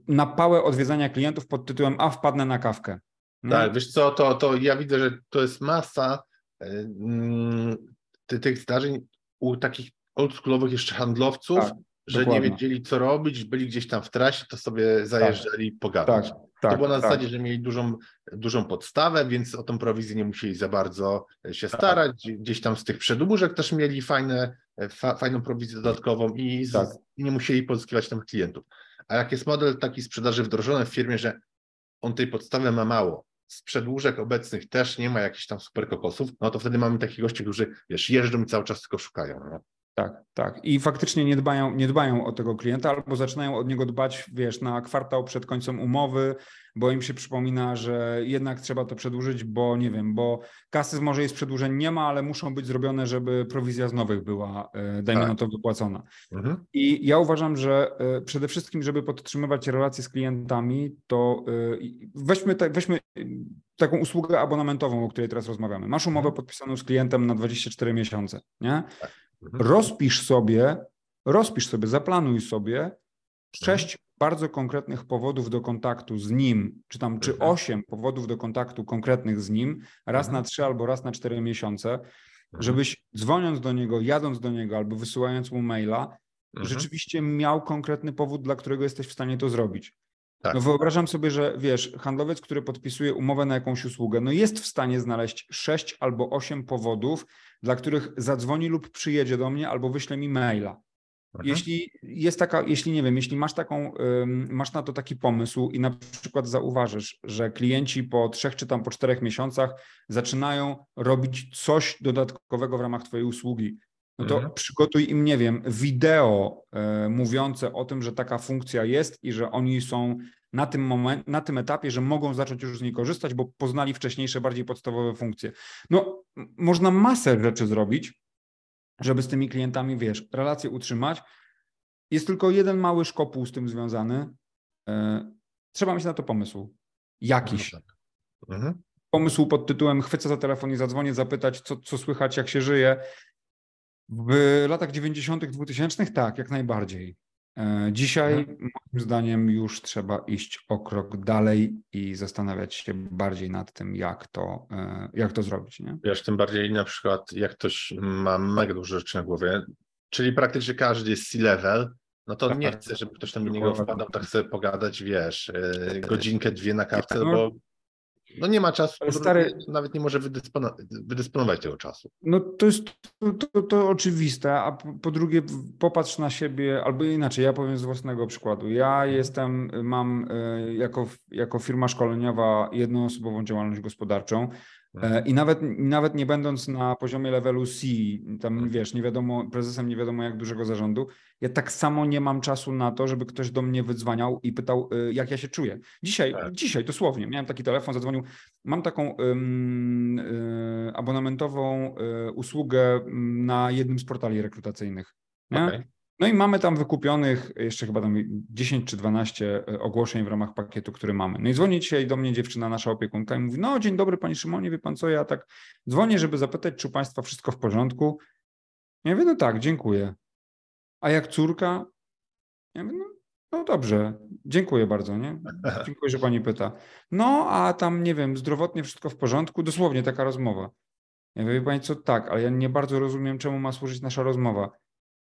na pałę odwiedzania klientów pod tytułem a wpadnę na kawkę. Nie? Tak, wiesz co, to, to ja widzę, że to jest masa y, mm, ty, tych zdarzeń u takich oldschoolowych jeszcze handlowców, Tak, że nie dokładnie. wiedzieli co robić, byli gdzieś tam w trasie, to sobie zajeżdżali pogadać. Tak, tak. to było na tak. zasadzie, że mieli dużą, dużą podstawę, więc o tą prowizję nie musieli za bardzo się starać. Gdzie- Gdzieś tam z tych przedłużek też mieli fajne, fa, fajną prowizję dodatkową i, z, Tak. nie musieli pozyskiwać tam klientów. A jak jest model taki sprzedaży wdrożony w firmie, że on tej podstawy ma mało, z przedłużek obecnych też nie ma jakichś tam super kokosów, no to wtedy mamy takich gości, którzy wiesz, jeżdżą i cały czas tylko szukają. Nie? Tak, tak. I faktycznie nie dbają, nie dbają o tego klienta, albo zaczynają od niego dbać, wiesz, na kwartał przed końcem umowy, bo im się przypomina, że jednak trzeba to przedłużyć, bo nie wiem, bo kasy może jest przedłużeń nie ma, ale muszą być zrobione, żeby prowizja z nowych była, e, dajmy Tak. na to, wypłacona. Mhm. I ja uważam, że e, przede wszystkim, żeby podtrzymywać relacje z klientami, to e, weźmy, te, weźmy taką usługę abonamentową, o której teraz rozmawiamy. Masz umowę Mhm. podpisaną z klientem na 24 miesiące, nie? Mhm. rozpisz sobie, rozpisz sobie, zaplanuj sobie sześć bardzo konkretnych powodów do kontaktu z nim, czy tam, czy Mhm. osiem powodów do kontaktu konkretnych z nim, raz Mhm. na trzy albo raz na cztery miesiące, żebyś dzwoniąc do niego, jadąc do niego albo wysyłając mu maila, rzeczywiście miał konkretny powód, dla którego jesteś w stanie to zrobić. Tak. No wyobrażam sobie, że wiesz, handlowiec, który podpisuje umowę na jakąś usługę, no jest w stanie znaleźć sześć albo osiem powodów, dla których zadzwoni lub przyjedzie do mnie albo wyśle mi maila. Mhm. Jeśli jest taka, jeśli nie wiem, jeśli masz taką, masz na to taki pomysł i na przykład zauważysz, że klienci po trzech czy tam po czterech miesiącach zaczynają robić coś dodatkowego w ramach twojej usługi, no to Mhm. przygotuj im, nie wiem, wideo e, mówiące o tym, że taka funkcja jest i że oni są na tym, moment, na tym etapie, że mogą zacząć już z niej korzystać, bo poznali wcześniejsze, bardziej podstawowe funkcje. No, można masę rzeczy zrobić, żeby z tymi klientami, wiesz, relacje utrzymać. Jest tylko jeden mały szkopuł z tym związany. E, Trzeba mieć na to pomysł. Jakiś. Mhm. Pomysł pod tytułem chwycę za telefon i zadzwonię, zapytać, co, co słychać, jak się żyje. W latach 90., 2000 tak, jak najbardziej. E, Dzisiaj, moim zdaniem, już trzeba iść o krok dalej i zastanawiać się bardziej nad tym, jak to, e, jak to zrobić. Nie? Wiesz, tym bardziej na przykład jak ktoś ma mega dużo rzeczy na głowie, czyli praktycznie każdy jest C-level, no to nie Tak. chce, żeby ktoś tam do niego wpadał, tak sobie pogadać, wiesz, yy, godzinkę, dwie na kawce, No, bo No nie ma czasu, Ale stary- nawet nie może wydyspono- wydysponować tego czasu. No to jest to, to, to oczywiste, a po, drugie popatrz na siebie, albo inaczej, ja powiem z własnego przykładu. Ja jestem, mam e, jako, jako firma szkoleniowa jednoosobową działalność gospodarczą i nawet, nawet nie będąc na poziomie levelu C, tam wiesz, nie wiadomo, prezesem nie wiadomo jak dużego zarządu, ja tak samo nie mam czasu na to, żeby ktoś do mnie wydzwaniał i pytał, e, jak ja się czuję. Dzisiaj, Tak. dzisiaj dosłownie, miałem taki telefon, zadzwonił, mam taką y, abonamentową y, usługę na jednym z portali rekrutacyjnych. Nie? No i mamy tam wykupionych jeszcze chyba tam 10 czy 12 ogłoszeń w ramach pakietu, który mamy. No i dzwoni dzisiaj do mnie dziewczyna, nasza opiekunka i mówi, no dzień dobry panie Szymonie, wie pan co, ja tak dzwonię, żeby zapytać, czy u państwa wszystko w porządku. Ja mówię, no tak, dziękuję. A jak córka? Ja mówię, no, no dobrze, dziękuję bardzo, nie? Dziękuję, że pani pyta. No, a tam, nie wiem, zdrowotnie wszystko w porządku? Dosłownie taka rozmowa. Ja mówię, wie pani co, tak, ale ja nie bardzo rozumiem, czemu ma służyć nasza rozmowa.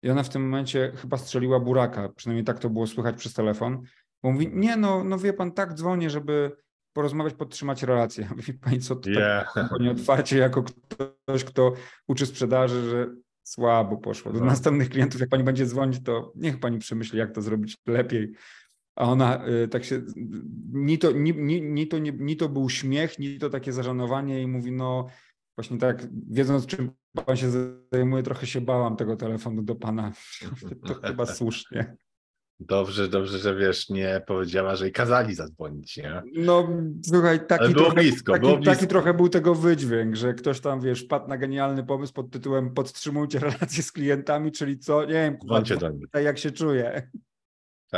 I ona w tym momencie chyba strzeliła buraka, przynajmniej tak to było słychać przez telefon, bo mówi, nie no, no wie pan, tak dzwonię, żeby porozmawiać, podtrzymać relację. Wie pani co, to Yeah. tak nieotwarcie jako ktoś, kto uczy sprzedaży, że słabo poszło. Do No. następnych klientów, jak pani będzie dzwonić, to niech pani przemyśli, jak to zrobić lepiej. A ona y, tak się, ni to, ni, ni, ni, to, ni, ni to był śmiech, ni to takie zażanowanie i mówi, no właśnie tak, wiedząc czym pan się zajmuje, trochę się bałam tego telefonu do pana. To chyba słusznie. Dobrze, dobrze, że wiesz, nie powiedziała, że jej kazali zadzwonić, nie? No słuchaj, taki, trochę, blisko, taki, blisko. taki trochę był tego wydźwięk, że ktoś tam, wiesz, wpadł na genialny pomysł pod tytułem podtrzymujcie relacje z klientami, czyli co, nie wiem, kurwa, jak się czuje.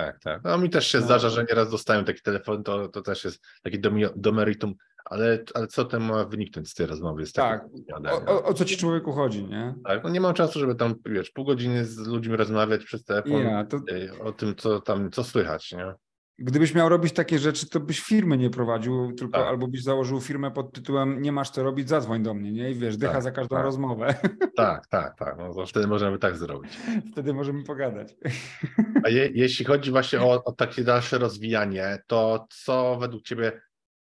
Tak, tak. No mi też się No. zdarza, że nieraz dostają taki telefon, to, to też jest taki do, do meritum, ale, ale co tam ma wyniknąć z tej rozmowy? Z Tak. O, o, o co ci człowieku chodzi, nie? Tak, no nie mam czasu, żeby tam, wiesz, pół godziny z ludźmi rozmawiać przez telefon Ja, to o tym, co tam, co słychać, nie? Gdybyś miał robić takie rzeczy, to byś firmy nie prowadził, tylko Tak. albo byś założył firmę pod tytułem nie masz co robić, zadzwoń do mnie, nie? I wiesz, dycha Tak, za każdą tak. rozmowę. Tak, tak, tak. No wtedy można by tak zrobić. Wtedy możemy pogadać. A je, jeśli chodzi właśnie o, o takie dalsze rozwijanie, to co według Ciebie,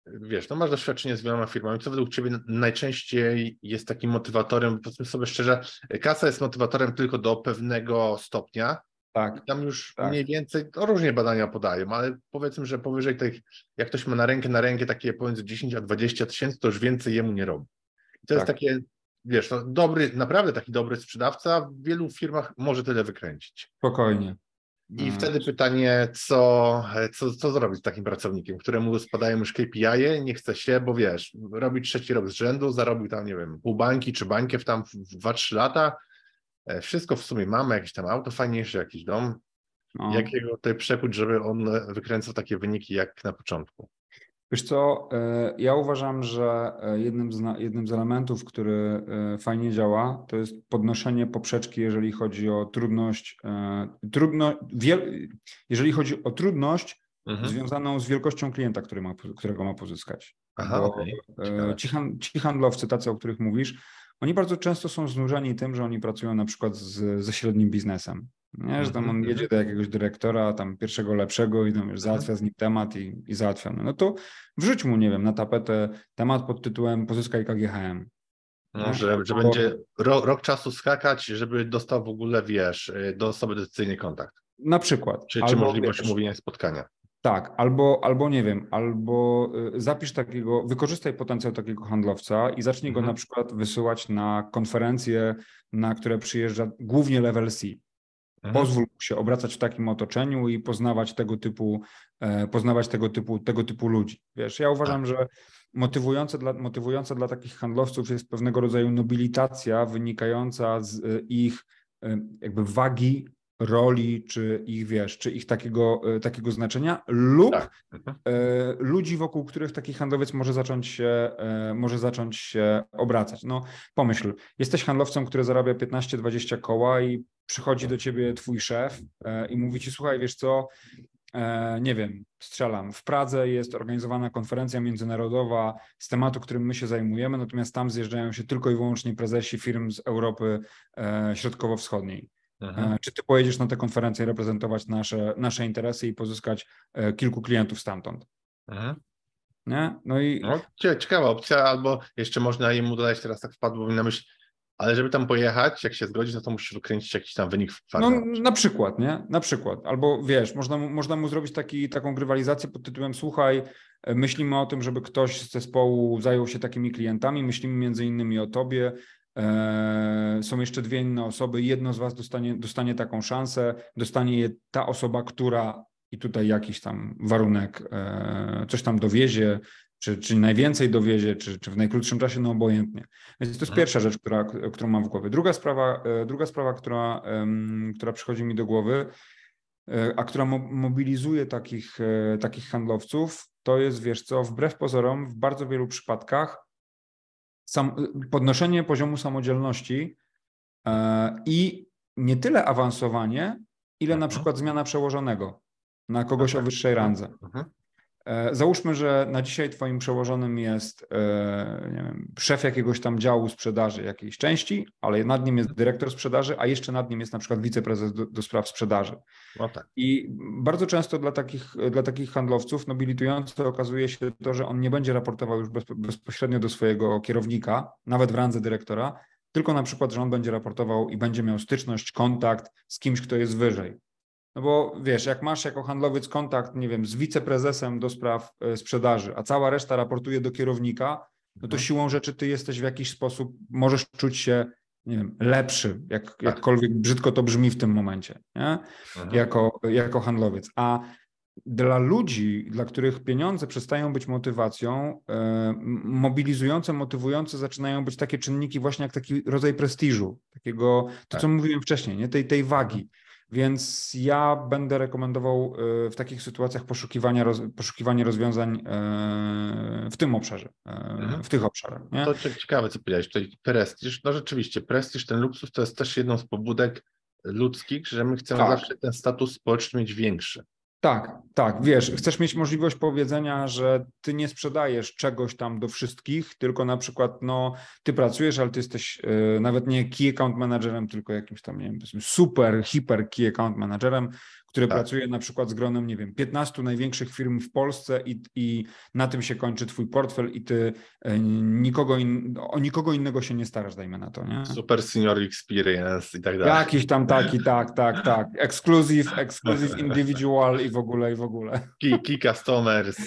wiesz, no masz doświadczenie z wieloma firmami, co według Ciebie najczęściej jest takim motywatorem, powiedzmy sobie szczerze, kasa jest motywatorem tylko do pewnego stopnia, Tak. tam już Tak. mniej więcej, no różnie badania podają, ale powiedzmy, że powyżej tych, jak ktoś ma na rękę, na rękę takie pomiędzy 10 a 20 tysięcy, to już więcej jemu nie robi. I to jest Tak. takie, wiesz, no dobry, naprawdę taki dobry sprzedawca w wielu firmach może tyle wykręcić. Spokojnie. I No. wtedy pytanie, co, co, co zrobić z takim pracownikiem, któremu spadają już KPI, nie chce się, bo wiesz, robi trzeci rok z rzędu, zarobił tam, nie wiem, pół bańki czy bańkę w tam w 2-3 lata, e, wszystko w sumie mamy, jakieś tam auto fajniejsze, jakiś dom, No. jakiego tutaj przekuć, żeby on wykręcał takie wyniki jak na początku. Wiesz co, e, ja uważam, że e, jednym z, jednym z elementów, który e, fajnie działa, to jest podnoszenie poprzeczki, jeżeli chodzi o trudność, e, trudno, wiel, jeżeli chodzi o trudność Mhm. związaną z wielkością klienta, który ma, którego ma pozyskać. Aha, e, han, ci handlowcy, tacy, o których mówisz, oni bardzo często są znużeni tym, że oni pracują na przykład z, ze średnim biznesem. Nie? Że tam on Mhm, jedzie do jakiegoś dyrektora, tam pierwszego lepszego i tam już załatwia z nim temat i, i załatwia. No to wrzuć mu, nie wiem, na tapetę temat pod tytułem pozyskaj KGHM. No, że, że Bo- będzie ro, rok czasu skakać, żeby dostał w ogóle, wiesz, do osoby decyzyjnej kontakt, Na przykład. czy, czy możliwość wiesz, umówienia spotkania. Tak, albo, albo nie wiem, albo y, zapisz takiego, wykorzystaj potencjał takiego handlowca i zacznij go Mhm. na przykład wysyłać na konferencje, na które przyjeżdża głównie level C. Mhm. Pozwól mu się obracać w takim otoczeniu i poznawać tego typu, e, poznawać tego typu, tego typu ludzi. Wiesz, ja uważam, że motywujące dla, motywujące dla takich handlowców jest pewnego rodzaju nobilitacja wynikająca z e, ich e, jakby wagi, roli, czy ich, wiesz, czy ich takiego, e, takiego znaczenia lub Tak. Mhm. e, ludzi, wokół których taki handlowiec może zacząć się, e, może zacząć się obracać. No pomyśl, jesteś handlowcem, który zarabia 15-20 koła i przychodzi do ciebie twój szef i mówi ci, słuchaj, wiesz co, nie wiem, strzelam, w Pradze jest organizowana konferencja międzynarodowa z tematu, którym my się zajmujemy, natomiast tam zjeżdżają się tylko i wyłącznie prezesi firm z Europy Środkowo-Wschodniej. Mhm. E, Czy ty pojedziesz na tę konferencję reprezentować nasze, nasze interesy i pozyskać e, kilku klientów stamtąd? Mhm. Nie? No i No, cie- ciekawa opcja, albo jeszcze można jemu dodać, teraz tak wpadło mi na myśl, ale żeby tam pojechać, jak się zgodzi, no to musisz wykręcić jakiś tam wynik w No, na przykład, nie? Na przykład. Albo wiesz, można mu, można mu zrobić taki, taką grywalizację pod tytułem Słuchaj, e, myślimy o tym, żeby ktoś z zespołu zajął się takimi klientami, myślimy między innymi o tobie. E, są jeszcze dwie inne osoby, jedno z was dostanie, dostanie taką szansę, dostanie je ta osoba, która i tutaj jakiś tam warunek e, coś tam dowiezie, czy, czy najwięcej dowiezie, czy, czy w najkrótszym czasie, no obojętnie. Więc to jest Mhm. pierwsza rzecz, która, którą mam w głowie. Druga sprawa, e, druga sprawa która, która przychodzi mi do głowy, a która mo- mobilizuje takich, takich handlowców, to jest, wiesz co, wbrew pozorom, w bardzo wielu przypadkach sam, podnoszenie poziomu samodzielności e, i nie tyle awansowanie, ile na Mhm. przykład zmiana przełożonego na kogoś o tak. wyższej randze. E, Załóżmy, że na dzisiaj twoim przełożonym jest e, wiem, szef jakiegoś tam działu sprzedaży jakiejś części, ale nad nim jest dyrektor sprzedaży, a jeszcze nad nim jest na przykład wiceprezes do, do spraw sprzedaży. No tak. I bardzo często dla takich, dla takich handlowców nobilitujące okazuje się to, że on nie będzie raportował już bez, bezpośrednio do swojego kierownika, nawet w randze dyrektora, tylko na przykład, że on będzie raportował i będzie miał styczność, kontakt z kimś, kto jest wyżej. No bo wiesz, jak masz jako handlowiec kontakt, nie wiem, z wiceprezesem do spraw e, sprzedaży, a cała reszta raportuje do kierownika, no to Mhm. siłą rzeczy ty jesteś w jakiś sposób, możesz czuć się, nie wiem, lepszy, jak, Tak. jakkolwiek brzydko to brzmi w tym momencie, nie? Mhm. jako, jako handlowiec. A dla ludzi, dla których pieniądze przestają być motywacją, e, mobilizujące, motywujące zaczynają być takie czynniki właśnie jak taki rodzaj prestiżu, takiego, to Tak. co mówiłem wcześniej, nie? Tej, tej wagi. Więc ja będę rekomendował e, w takich sytuacjach poszukiwania, roz, poszukiwanie rozwiązań e, w tym obszarze, e, Mhm. w tych obszarach. Nie? To cie- ciekawe, co powiedziałeś. Tutaj prestiż, no rzeczywiście, prestiż, ten luksus to jest też jedną z pobudek ludzkich, że my chcemy Tak. zawsze ten status społeczny mieć większy. Tak, tak, wiesz, chcesz mieć możliwość powiedzenia, że ty nie sprzedajesz czegoś tam do wszystkich, tylko na przykład, no, ty pracujesz, ale ty jesteś e, nawet nie key account managerem, tylko jakimś tam, nie wiem, super, hiper key account managerem, który Tak. pracuje na przykład z gronem, nie wiem, 15 największych firm w Polsce i, i na tym się kończy twój portfel i ty e, nikogo in, o nikogo innego się nie starasz, dajmy na to, nie? Super senior experience i tak dalej. Jakiś tam taki, tak, tak, tak. Exclusive, exclusive individual i w ogóle, i w ogóle. Key, key customers.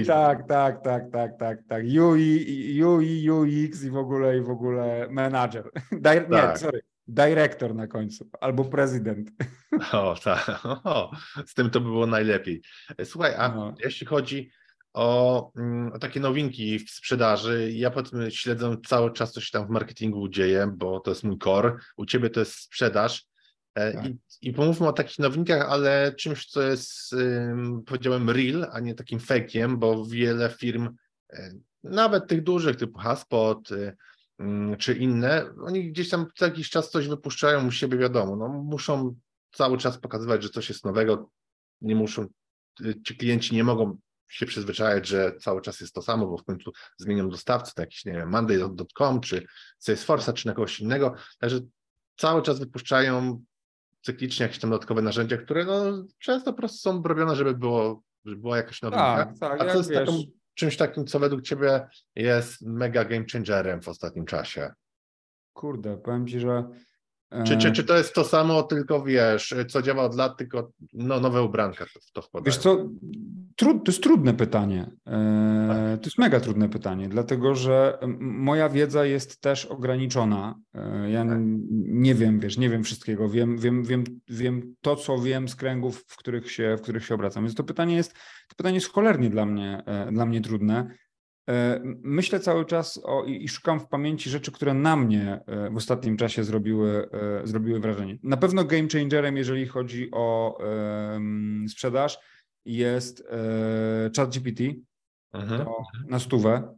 I tak, tak, tak, tak, tak, tak. UI, UI, UX i w ogóle, i w ogóle manager. Di- Nie, Tak. sorry. Dyrektor na końcu, albo prezydent. O, tak. O, z tym to by było najlepiej. Słuchaj, a No. jeśli chodzi o, mm, o takie nowinki w sprzedaży, ja powiedzmy śledzę cały czas, co się tam w marketingu dzieje, bo to jest mój core. U ciebie to jest sprzedaż. E, Tak. I, I pomówmy o takich nowinkach, ale czymś, co jest, powiedziałem, real, a nie takim fake'iem, bo wiele firm, e, nawet tych dużych typu Haspot, y, mm, czy inne, oni gdzieś tam co jakiś czas coś wypuszczają u siebie, wiadomo, no, muszą cały czas pokazywać, że coś jest nowego, nie muszą, y, ci klienci nie mogą się przyzwyczajać, że cały czas jest to samo, bo w końcu zmienią dostawcę na jakiś, nie wiem, monday.com, czy Salesforce'a, czy na kogoś innego, także cały czas wypuszczają cyklicznie jakieś tam dodatkowe narzędzia, które no, często po prostu są robione, żeby było, żeby była jakaś nowinka. Tak, tak. A co jest taką, czymś takim, co według Ciebie jest mega game changerem w ostatnim czasie? kurde, powiem ci, że. Czy, e, czy, czy to jest to samo, tylko wiesz, co działa od lat, tylko no, nowe ubranka to, to wkładają? Wiesz co, trud, to jest trudne pytanie. Tak. E, To jest mega trudne pytanie, dlatego że moja wiedza jest też ograniczona. E, Ja Tak. nie wiem, wiesz, nie wiem wszystkiego. Wiem, wiem, wiem, wiem to, co wiem z kręgów, w których się, w których się obracam. Więc to pytanie jest, to pytanie jest cholernie dla mnie, dla mnie trudne. E, Myślę cały czas o, i, szukam w pamięci rzeczy, które na mnie e, w ostatnim czasie zrobiły, e, zrobiły wrażenie. Na pewno game changerem, jeżeli chodzi o sprzedaż, jest ChatGPT Mhm. na stówę.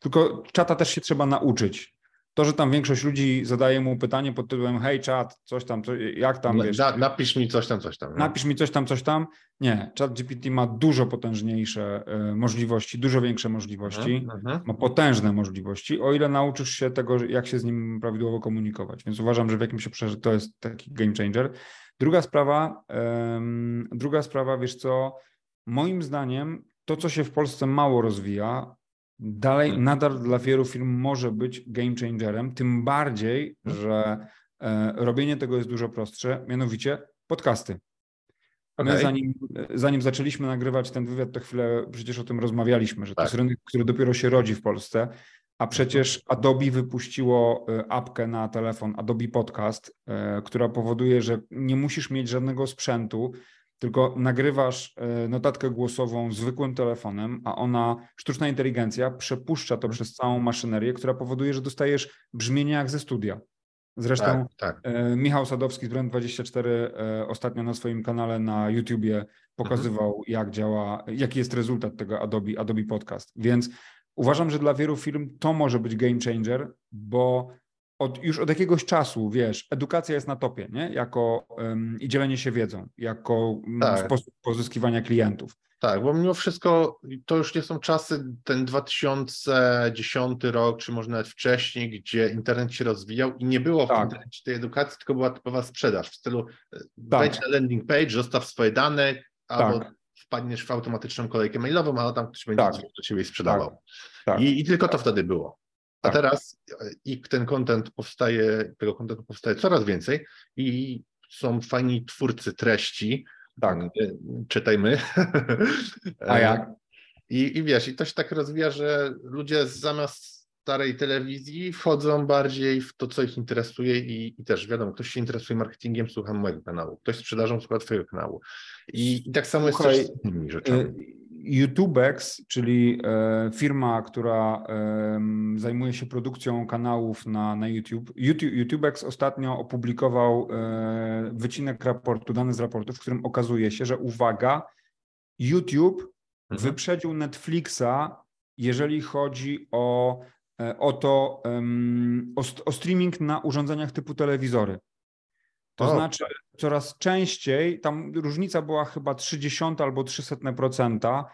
Tylko czata też się trzeba nauczyć. To, że tam większość ludzi zadaje mu pytanie pod tytułem hej czat, coś tam, co, jak tam, wiesz, na, napisz mi coś tam, coś tam. no. napisz mi coś tam, coś tam. Nie, ChatGPT ma dużo potężniejsze e, możliwości, dużo większe możliwości. Mhm, mhm. Ma potężne możliwości, o ile nauczysz się tego, jak się z nim prawidłowo komunikować. Więc uważam, że w jakimś obszarze to jest taki game changer. Druga sprawa, druga sprawa, wiesz co, moim zdaniem to, co się w Polsce mało rozwija, dalej Hmm. nadal dla wielu firm może być game changerem, tym bardziej, Hmm. że e, robienie tego jest dużo prostsze, mianowicie podcasty. My Okej. zanim, zanim zaczęliśmy nagrywać ten wywiad, to chwilę przecież o tym rozmawialiśmy, że to Tak. jest rynek, który dopiero się rodzi w Polsce, a przecież Adobe wypuściło e, apkę na telefon Adobe Podcast, e, która powoduje, że nie musisz mieć żadnego sprzętu, tylko nagrywasz e, notatkę głosową zwykłym telefonem, a ona, sztuczna inteligencja, przepuszcza to przez całą maszynerię, która powoduje, że dostajesz brzmienie jak ze studia. Zresztą Tak, tak. E, Michał Sadowski z Brand24 e, ostatnio na swoim kanale na YouTubie pokazywał, jak działa, jaki jest rezultat tego Adobe, Adobe Podcast. Więc uważam, że dla wielu firm to może być game changer, bo od, już od jakiegoś czasu, wiesz, edukacja jest na topie, nie? Jako em, i dzielenie się wiedzą, jako Tak. sposób pozyskiwania klientów. Tak, bo mimo wszystko to już nie są czasy, ten 2010 rok, czy może nawet wcześniej, gdzie internet się rozwijał i nie było w Tak. internecie tej edukacji, tylko była typowa sprzedaż w stylu e, Tak. wejdź na landing page, zostaw swoje dane, albo Tak. wpadniesz w automatyczną kolejkę mailową, ale tam ktoś będzie Tak. do ciebie sprzedawał. Tak. I, I tylko to wtedy było. A Tak. teraz e, i ten content powstaje, tego contentu powstaje coraz więcej i są fajni twórcy treści, Tak. E, Czytajmy. A jak? I, I wiesz, i to się tak rozwija, że ludzie zamiast starej telewizji wchodzą bardziej w to, co ich interesuje i, i też wiadomo, ktoś się interesuje marketingiem, słucha mojego kanału, ktoś sprzedażą słucha twojego kanału. I, i tak samo Słuchaj, jest też z innymi rzeczami. Y, YouTubex, czyli e, firma, która em, zajmuje się produkcją kanałów na, na YouTube. YouTube. YouTubex ostatnio opublikował e, wycinek raportu, dane z raportu, w którym okazuje się, że uwaga, YouTube Mhm. wyprzedził Netflixa, jeżeli chodzi o, e, o to, o, o streaming na urządzeniach typu telewizory. To O, znaczy, coraz częściej, tam różnica była chyba 30 albo 300%,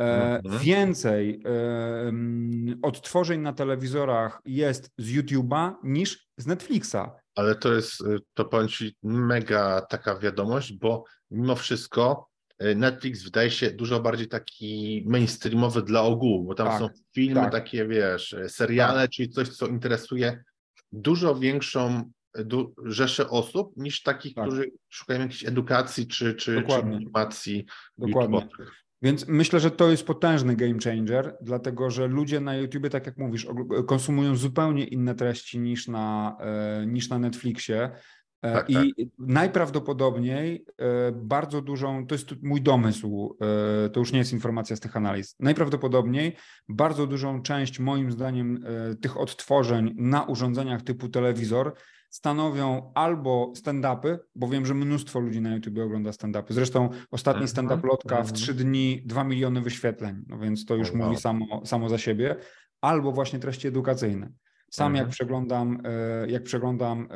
e, Mhm. więcej e, odtworzeń na telewizorach jest z YouTube'a niż z Netflixa. Ale to jest, y, to powiem Ci, mega taka wiadomość, bo mimo wszystko y, Netflix wydaje się dużo bardziej taki mainstreamowy dla ogółu, bo tam Tak, są filmy tak. takie, wiesz, y, seriale, czyli coś, co interesuje dużo większą du, rzeszę osób niż takich, Tak. którzy szukają jakiejś edukacji czy, czy, czy Dokładnie. informacji Dokładnie. Więc myślę, że to jest potężny game changer, dlatego że ludzie na YouTubie, tak jak mówisz, konsumują zupełnie inne treści niż na, e, niż na Netflixie. E, Tak, I najprawdopodobniej e, bardzo dużą, to jest mój domysł, to już nie jest informacja z tych analiz. Najprawdopodobniej bardzo dużą część, moim zdaniem, tych odtworzeń na urządzeniach typu telewizor stanowią albo stand-upy, bo wiem, że mnóstwo ludzi na YouTube ogląda stand-upy. Zresztą ostatni Mhm, stand-up lotka w mhm. trzy dni 2 miliony wyświetleń, no więc to już wow. mówi samo, samo za siebie, albo właśnie treści edukacyjne. Sam Mhm. jak przeglądam, e, jak przeglądam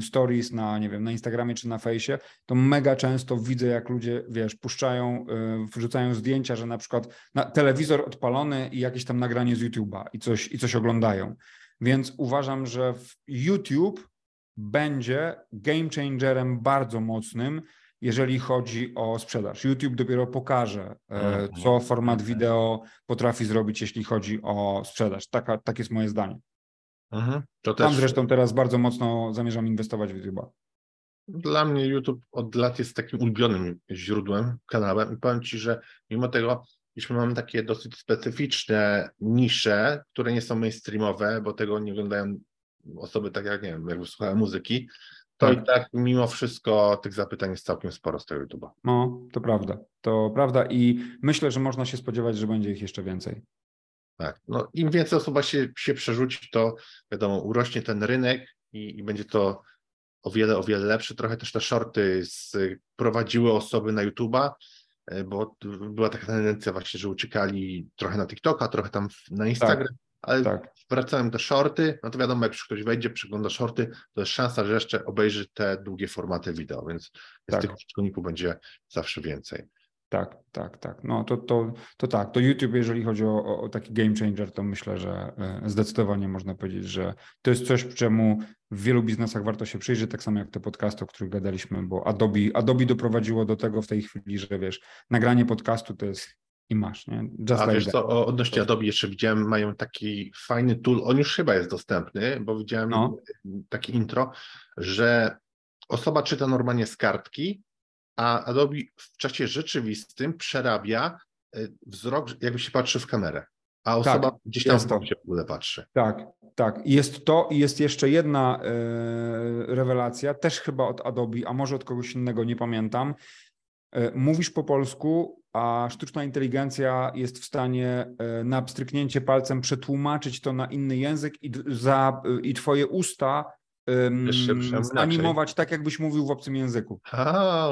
stories na, nie wiem, na Instagramie czy na fejsie, to mega często widzę, jak ludzie, wiesz, puszczają, e, wrzucają zdjęcia, że na przykład na telewizor odpalony i jakieś tam nagranie z YouTube'a i coś, i coś oglądają. Więc uważam, że w YouTube będzie game changerem bardzo mocnym, jeżeli chodzi o sprzedaż. YouTube dopiero pokaże, e, Mhm. co format Mhm. wideo potrafi zrobić, jeśli chodzi o sprzedaż. Taka, tak jest moje zdanie. Mhm. To Tam też zresztą teraz bardzo mocno zamierzam inwestować w YouTube'a. Dla mnie YouTube od lat jest takim ulubionym źródłem, kanałem i powiem Ci, że mimo tego, iż my mamy takie dosyć specyficzne nisze, które nie są mainstreamowe, bo tego nie oglądają osoby tak jak, nie wiem, jak słuchają muzyki, to Tak. i tak mimo wszystko tych zapytań jest całkiem sporo z tego YouTube'a. No, to prawda. To prawda i myślę, że można się spodziewać, że będzie ich jeszcze więcej. Tak. No, Im więcej osób się, się przerzuci, to wiadomo, urośnie ten rynek i, i będzie to o wiele, o wiele lepsze. Trochę też te shorty prowadziły osoby na YouTube'a, e, bo była taka tendencja właśnie, że uciekali trochę na TikToka, trochę tam na Instagram, ale Tak, wracają te shorty, no to wiadomo, jak ktoś wejdzie, przegląda shorty, to jest szansa, że jeszcze obejrzy te długie formaty wideo, więc, Tak. tych użytkowników będzie zawsze więcej. tak, tak, tak. No to, to, to tak. To YouTube, jeżeli chodzi o, o, o taki game changer, to myślę, że e, zdecydowanie można powiedzieć, że to jest coś, czemu w wielu biznesach warto się przyjrzeć, tak samo jak te podcasty, o których gadaliśmy, bo Adobe, Adobe doprowadziło do tego w tej chwili, że wiesz, nagranie podcastu to jest i masz, nie? Just A like wiesz that. co, odnośnie Adobe jeszcze widziałem, mają taki fajny tool, on już chyba jest dostępny, bo widziałem No. takie intro, że osoba czyta normalnie z kartki, a Adobe w czasie rzeczywistym przerabia y, wzrok, jakby się patrzy w kamerę, a osoba gdzieś tam w się w ogóle patrzy. Tak, tak. Jest to i jest jeszcze jedna e, rewelacja, też chyba od Adobe, a może od kogoś innego, nie pamiętam. E, mówisz po polsku, a sztuczna inteligencja jest w stanie e, na pstryknięcie palcem przetłumaczyć to na inny język i, za, i twoje usta brzmią zanimować tak, jakbyś mówił w obcym języku. A,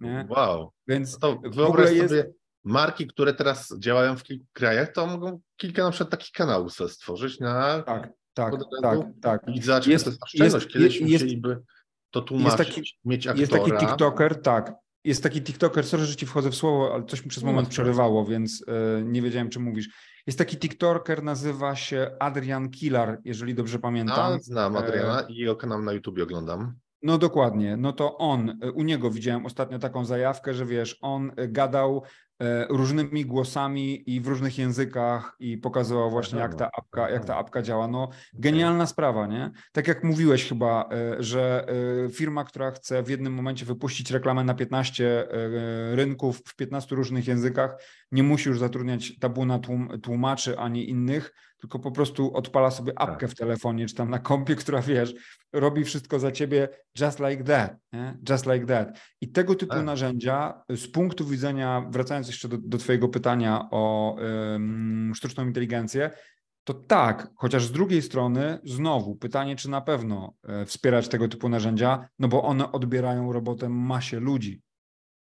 Nie? wow. Więc To w ogóle wyobraź jest- sobie, marki, które teraz działają w kilku krajach, to mogą kilka na przykład takich kanałów sobie stworzyć na tak, tak, tak, tak. I zobacz, Jest- to jest jest- Kiedyś jest- musieliby to tłumaczyć, taki- mieć aktora. Jest taki TikToker, tak. Jest taki TikToker, sorry, że ci wchodzę w słowo, ale coś mi przez No, moment spoko. przerywało, więc e, nie wiedziałem, czy mówisz. Jest taki TikToker, nazywa się Adrian Kilar, jeżeli dobrze pamiętam. A, znam E, Adriana i jego kanał na YouTube oglądam. No dokładnie, no to on, u niego widziałem ostatnio taką zajawkę, że wiesz, on gadał różnymi głosami i w różnych językach i pokazywał właśnie, jak ta apka, jak ta apka działa. No Genialna sprawa, nie? Tak jak mówiłeś chyba, e, że e, firma, która chce w jednym momencie wypuścić reklamę na 15 e, rynków w 15 różnych językach, nie musi już zatrudniać tabuna tłum, tłumaczy ani innych, tylko po prostu odpala sobie apkę Tak. w telefonie czy tam na kompie, która wiesz, robi wszystko za ciebie just like that, nie? just like that. I tego typu Tak. narzędzia z punktu widzenia, wracając jeszcze do, do twojego pytania o em, sztuczną inteligencję, to tak, chociaż z drugiej strony znowu pytanie, czy na pewno e, wspierać tego typu narzędzia, no bo one odbierają robotę masie ludzi.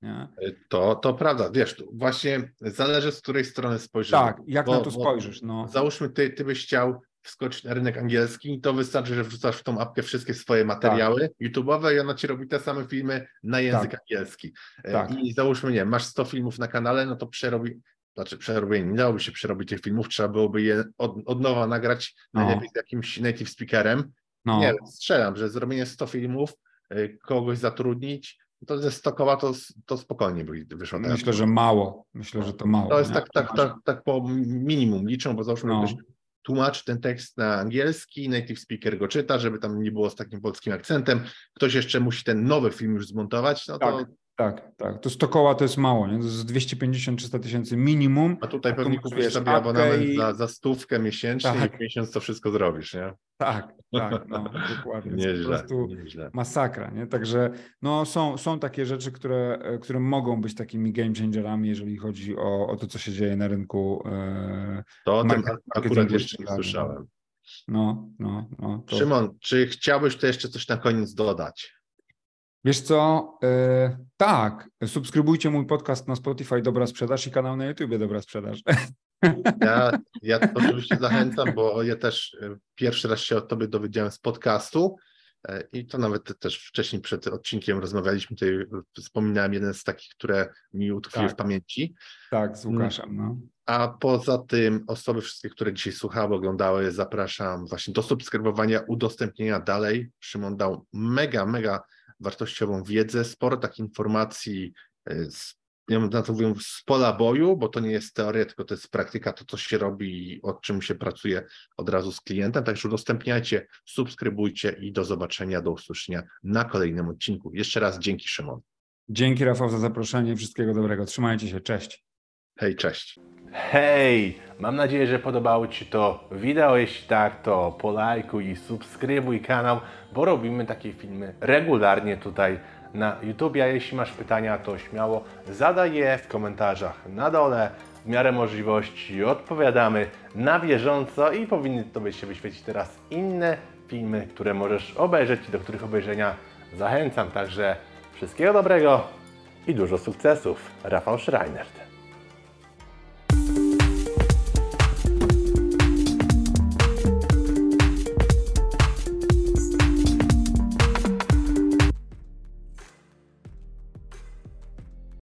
Nie? To, to prawda, wiesz, właśnie zależy z której strony spojrzymy. Tak, jak Bo- na to spojrzysz. No. Załóżmy, ty, ty byś chciał wskoczyć na rynek angielski, to wystarczy, że wrzucasz w tą apkę wszystkie swoje materiały YouTube'owe i ona ci robi te same filmy na język Tak. angielski. E, Tak. I załóżmy, nie masz 100 filmów na kanale, no to przerobi, znaczy przerobienie, nie dałoby się przerobić tych filmów, trzeba byłoby je od, od nowa nagrać, No. najlepiej z jakimś native speakerem. No. Nie strzelam, że zrobienie 100 filmów, y, kogoś zatrudnić, to ze 100 koła to, to spokojnie by wyszło. Myślę, że mało. Myślę, że to mało. To jest tak, tak, tak, tak po minimum liczą, bo załóżmy, No. Tłumaczy ten tekst na angielski, native speaker go czyta, żeby tam nie było z takim polskim akcentem. Ktoś jeszcze musi ten nowy film już zmontować, no to Tak. Tak, tak. To 100 koła to jest mało, nie? To jest 250-300 tysięcy minimum. a tutaj A pewnie kupisz wiesz, sobie abonament i- za, za stówkę miesięcznie Tak. i w miesiąc to wszystko zrobisz, nie? Tak, tak, no, dokładnie. Jest po Nieźle, prostu nieźle. masakra, nie? Także no, są, są takie rzeczy, które, e, które mogą być takimi game changerami, jeżeli chodzi o, o to, co się dzieje na rynku. e, To o tym akurat jeszcze nie słyszałem. No, no, no. To... Szymon, czy chciałbyś tu jeszcze coś na koniec dodać? Wiesz co? E, tak, subskrybujcie mój podcast na Spotify Dobra Sprzedaż i kanał na YouTubie Dobra Sprzedaż. Ja, ja oczywiście zachęcam, bo ja też e, pierwszy raz się o tobie dowiedziałem z podcastu e, i to nawet też wcześniej przed odcinkiem rozmawialiśmy, tutaj wspominałem jeden z takich, które mi utkwiły Tak. w pamięci. tak, z Łukaszem, no. A poza tym osoby wszystkie, które dzisiaj słuchały, oglądały, zapraszam właśnie do subskrybowania, udostępnienia dalej. Szymon dał mega, mega wartościową wiedzę, sporo takich informacji e, z, ja na to mówię, z pola boju, bo to nie jest teoria, tylko to jest praktyka, to co się robi i od czym się pracuje od razu z klientem. Także udostępniajcie, subskrybujcie i do zobaczenia, do usłyszenia na kolejnym odcinku. Jeszcze raz dzięki Szymon. Dzięki Rafał za zaproszenie, wszystkiego dobrego. Trzymajcie się, cześć. Hej, cześć. Hej! Mam nadzieję, że podobało Ci to wideo. Jeśli tak, to polajkuj i subskrybuj kanał, bo robimy takie filmy regularnie tutaj na YouTube. A jeśli masz pytania, to śmiało zadaj je w komentarzach na dole. W miarę możliwości odpowiadamy na bieżąco i powinny Tobie się wyświecić teraz inne filmy, które możesz obejrzeć i do których obejrzenia zachęcam. Także wszystkiego dobrego i dużo sukcesów. Rafał Schreinert.